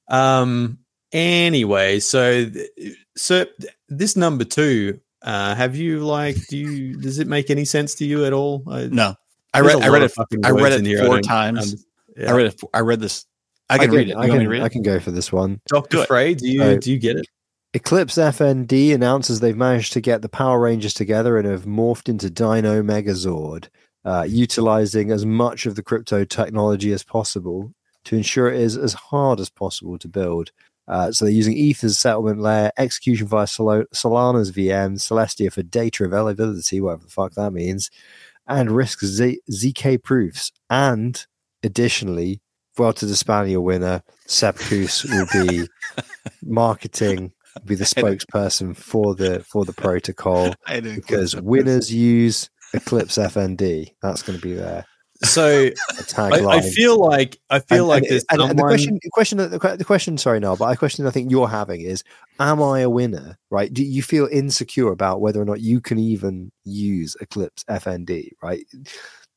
Um. Anyway, so th- so this number two, uh, have you like do you does it make any sense to you at all? I, No, I there's read. a I lot read it. I read it four times. yeah. I read it. I read this I can get read it. You I want can, me to read I can go for this one. Doctor Frey, do you So- do you get it? Eclipse FND announces they've managed to get the Power Rangers together and have morphed into Dino Megazord, uh, utilizing as much of the crypto technology as possible to ensure it is as hard as possible to build. Uh, so they're using Ether's settlement layer, execution via Sol- Solana's VM, Celestia for data availability, whatever the fuck that means, and RISC Z- ZK proofs. And additionally, Vuelta de España winner Sepp Kuss will be marketing be the spokesperson for the for the protocol because winners use Eclipse FND. That's going to be there. So I. I feel like I feel And- like and- there's and, and the question, the question, the question. Sorry, no, but a question I think you're having is: Am I a winner? Right? Do you feel insecure about whether or not you can even use Eclipse FND? Right?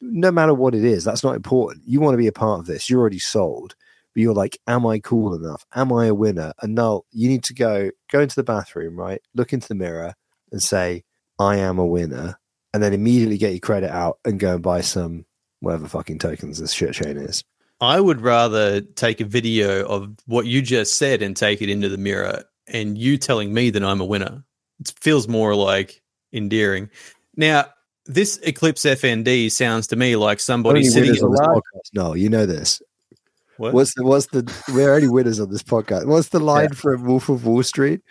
No matter what it is, that's not important. You want to be a part of this. You're already sold, but you're like, am I cool enough? Am I a winner? And now you need to go go into the bathroom, right? Look into the mirror and say, I am a winner, and then immediately get your credit out and go and buy some whatever fucking tokens this shit chain is. I would rather take a video of what you just said and take it into the mirror and you telling me that I'm a winner. It feels more like endearing. Now, this Eclipse FND sounds to me like somebody Only sitting in a on this podcast. No, you know this. What? What's the what's the we're only winners on this podcast. What's the line from Wolf of Wall Street?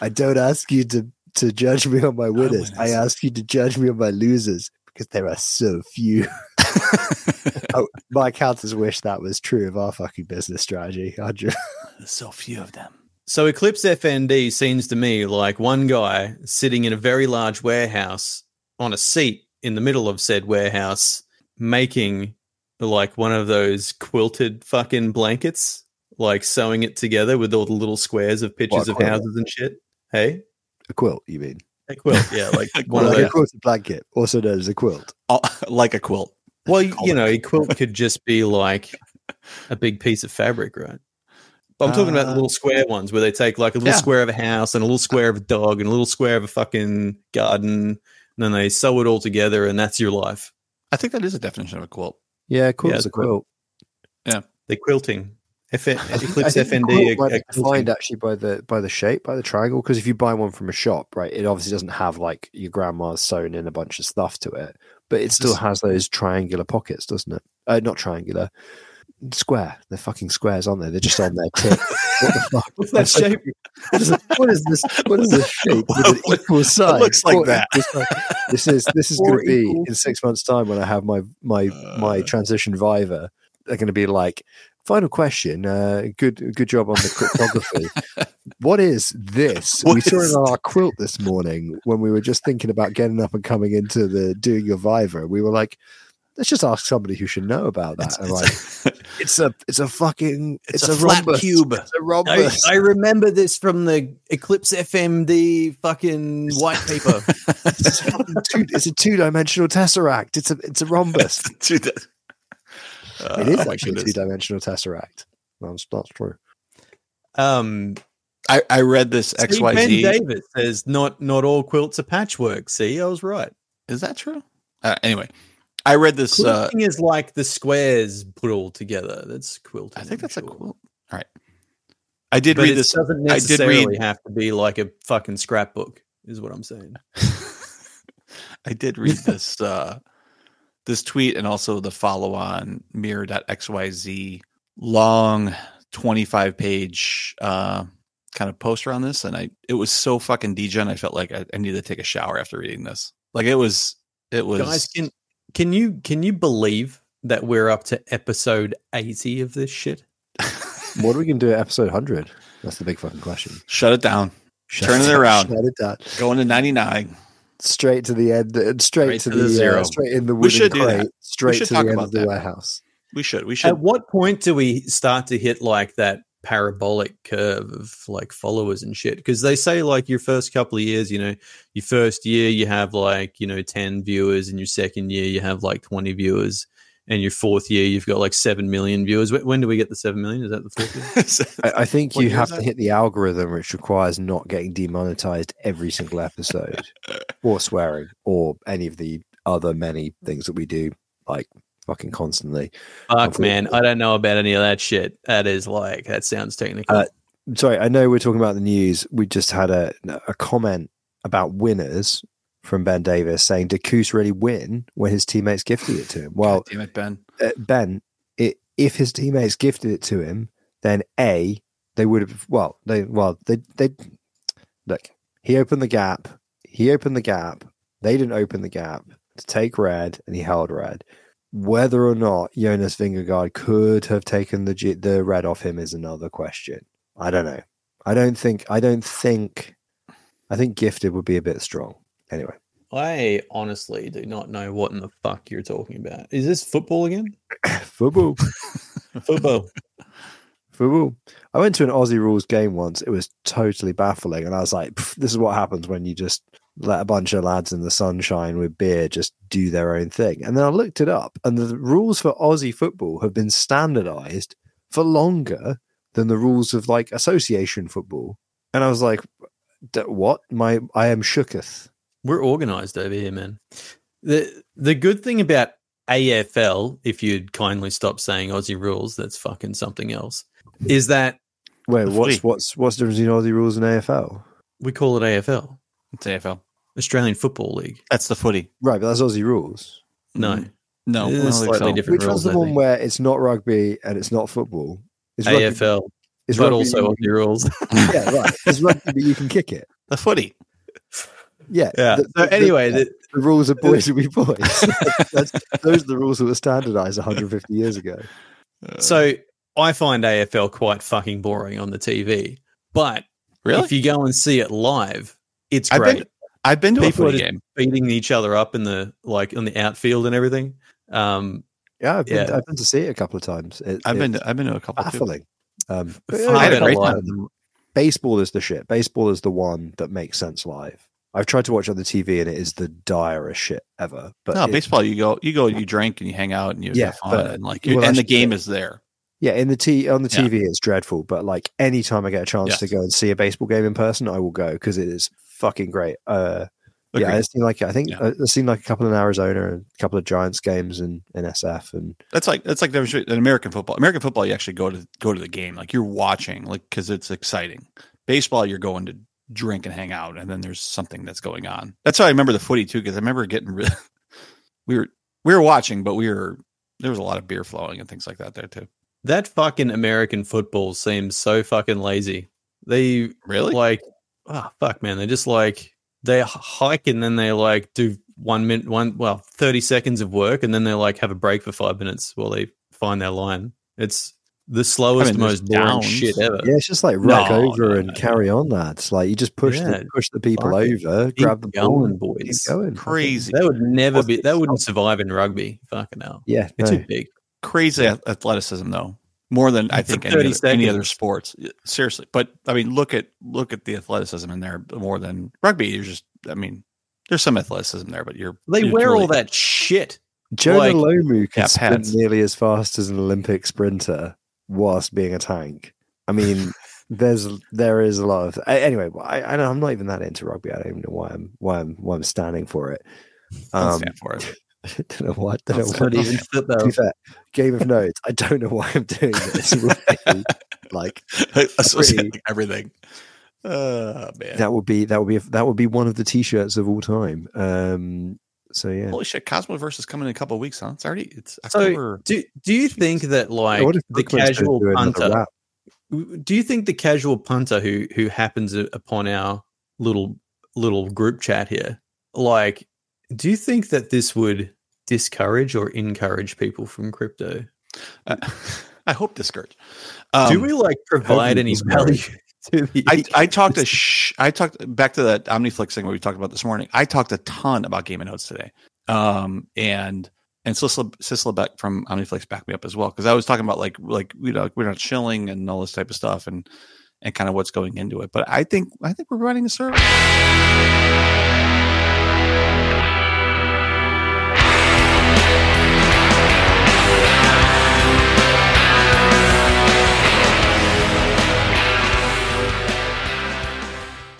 I don't ask you to to judge me on my winners. I winners. ask you to judge me on my losers because there are so few. oh, my accountants wish that was true of our fucking business strategy. I just, There's so few of them. So Eclipse FND seems to me like one guy sitting in a very large warehouse on a seat in the middle of said warehouse making like one of those quilted fucking blankets, like sewing it together with all the little squares of pictures of houses and shit. Hey, a quilt, you mean? a quilt, yeah, like A one of like those. a quilted blanket, also known as a quilt. Oh, like a quilt. Well, Call you it- know, a quilt could just be like a big piece of fabric, right? But I'm talking about the Uh, little square ones where they take like a little yeah. square of a house and a little square of a dog and a little square of a fucking garden, and then they sew it all together, and that's your life. I think that is a definition of a quilt. Yeah, a quilt's it's a a quilt. quilt. They're quilting. F- I think- Eclipse I FND. quilt a- might a be quilting. defined actually by the by the shape, by the triangle. Because if you buy one from a shop, right, it obviously doesn't have like your grandma's sewn in a bunch of stuff to it, but it still has those triangular pockets, doesn't it? Uh, not triangular, square. They're fucking squares, aren't they? They're just on their tip. what the fuck? What's that shape? What is, it- what is this? What is this shape with an What- equal size? looks like What- that. This, is this is going to be equal- in six months' time when I have my my my Uh. transition Viva. They're going to be like, final question. Uh, good good job on the cryptography. what is this? we What saw it on our quilt this morning when we were just thinking about getting up and coming into the doing your Viva. We were like. Let's just ask somebody who should know about that. It's, it's, like, it's a, it's a fucking, it's it's, a a, flat rhombus. cube. It's a I, rhombus. I remember this from the Eclipse FND fucking white paper. it's, a two, it's a two-dimensional tesseract. It's a it's a rhombus. Dude, that- Uh, it is oh actually a two-dimensional tesseract. That's, that's true. Um, I, I read this see, Ben XYZ. Davis says not not all quilts are patchwork. See, I was right. Is that true? Uh, anyway, I read this. Uh, Quilting is like the squares put all together. That's quilting. I think that's a quilt. All right. I did But read it this. doesn't I did necessarily read- have to be like a fucking scrapbook. Is what I'm saying. I did read this uh this tweet and also the follow on mirror.xyz long 25 page uh kind of poster on this and I it was so fucking degen I felt like I, I needed to take a shower after reading this. Like it was it was Guys, can can you can you believe that we're up to episode 80 of this shit? What are we going to do at episode 100? That's the big fucking question. shut it down. Shut Turn it down, around. Shut it down. Going to 99. Straight to the end. uh, Straight, Straight to, to the, the zero. Uh, straight in the We wooden should do that. crate. Straight should to talk the end about of the that. warehouse. We should. We should. At what point do we start to hit like that parabolic curve of like followers and shit? Because they say like your first couple of years, you know, your first year you have like, you know, 10 viewers, and your second year you have like 20 viewers, and your fourth year you've got like 7 million viewers. Wh- When do we get the 7 million? Is that the fourth year? I, I think you have to hit the algorithm, which requires not getting demonetized every single episode, or swearing, or any of the other many things that we do, like fucking constantly. Fuck, man. I don't know about any of that shit. That is like, that sounds technical. Uh, Sorry, I know we're talking about the news. We just had a a comment about winners from Ben Davis saying, "Did Kuss really win when his teammates gifted it to him?" Well, God damn it, Ben. uh, Ben, it, if his teammates gifted it to him, then a they would have. Well, they well they they look. He opened the gap. He opened the gap. They didn't open the gap to take red, and he held red. Whether or not Jonas Vingegaard could have taken the G- the red off him is another question. I don't know. I don't think. I don't think. I think gifted would be a bit strong. Anyway, I honestly do not know what in the fuck you're talking about. Is this football again? football. Football. Football. I went to an Aussie rules game once. It was totally baffling, and I was like, "This is what happens when you just let a bunch of lads in the sunshine with beer just do their own thing." And then I looked it up, and the rules for Aussie football have been standardized for longer than the rules of like association football. And I was like, "D- "What? My I am shooketh." We're organized over here, man. The the good thing about AFL, if you'd kindly stop saying Aussie rules, that's fucking something else, is that Wait, what's what's what's the difference between Aussie rules and AFL? we call it AFL, It's AFL. Australian Football League. That's the footy. Right, but that's Aussie rules. No, Mm, No, It is I slightly so. different Which one's the I one think. where it's not rugby and it's not football? It's rugby- AFL, it's but rugby also but Aussie rules. yeah, right. It's rugby, but you can kick it. The footy. Yeah. yeah. the- so the- anyway, the, the, the rules of boys will be boys. That's, those are the rules that were standardized 150 years ago. Uh, so I find AFL quite fucking boring on the TV, but really, if you go and see it live, it's I've great. been I've been to People a footy game. beating each other up in the like on the outfield and everything. Um, Yeah, I've been, Yeah. I've been to see it a couple of times. It, I've been to, I've been to a couple. Too. baffling. Um, yeah, a great time. Baseball is the shit. Baseball is the one that makes sense live. I've tried to watch it on the TV and it is the direst shit ever. But no, it- baseball. You go, you go, you drink and you hang out and you Yeah, have fun but- and like, you, well, and the game yeah. is there. Yeah, in the t on the Yeah. TV it's dreadful, but like anytime I get a chance Yes. to go and see a baseball game in person, I will go because it is fucking great. Uh, yeah, it's seen like I think Yeah. uh, it's seen like a couple in Arizona and a couple of Giants games in, in SF, and That's like that's like the difference between- in American football. American football, you actually go to go to the game, like you're watching, like because it's exciting. Baseball, you're going to drink and hang out, and then there's something that's going on. That's how I remember the footy too, because I remember getting really. we were we were watching, but we were there was a lot of beer flowing and things like that there too. That fucking American football seems so fucking lazy. They Really? like, oh fuck, man. They're just like they h- hike and then they like do one minute, one well, thirty seconds of work, and then they like have a break for five minutes while they find their line. It's the slowest, I mean, most boring downs. shit ever. yeah, it's just like rock No, over no, and no, carry on, lads. Like you just push Yeah, the push the people over, Keep grab the ball, going, and keep boys. going. Crazy, That would never be. the- That wouldn't survive in rugby. Fucking hell, Yeah, it's no. too big. Crazy athleticism though. More than I think any other, any other sports. Seriously, but I mean, look at look at the athleticism in there more than rugby. You're just, I mean, there's some athleticism there, but you're They you're wear all that shit. Jonah Like- Lomu can Yeah, sprint pads. nearly as fast as an Olympic sprinter whilst being a tank. I mean, there's there is a lot of anyway. I, I know I'm not even that into rugby. I don't even know why I'm why I'm why I'm standing for it. Um, stand for it. I don't know what. Don't know It's what not even fit to be fair, Game of Nodes. I don't know why I'm doing this. Really. like Associating everything. Oh man! that would be that would be that would be one of the t-shirts of all time. Um. So yeah. Holy shit! Cosmoverse coming in a couple of weeks, huh? It's already it's So do do you think that like What the casual punter? Do you think the casual punter who who happens upon our little little group chat here, like, do you think that this would discourage or encourage people from crypto? Uh, I hope discourage. Um, do we like provide any value? I, I talked to sh- I talked back to that OmniFlix thing where we talked about this morning. I talked a ton about Game Nodes today, um, and and Sisla, Sisla Beck from OmniFlix backed me up as well because I was talking about like like you know we're not shilling and all this type of stuff and and kind of what's going into it. But I think I think we're running a service.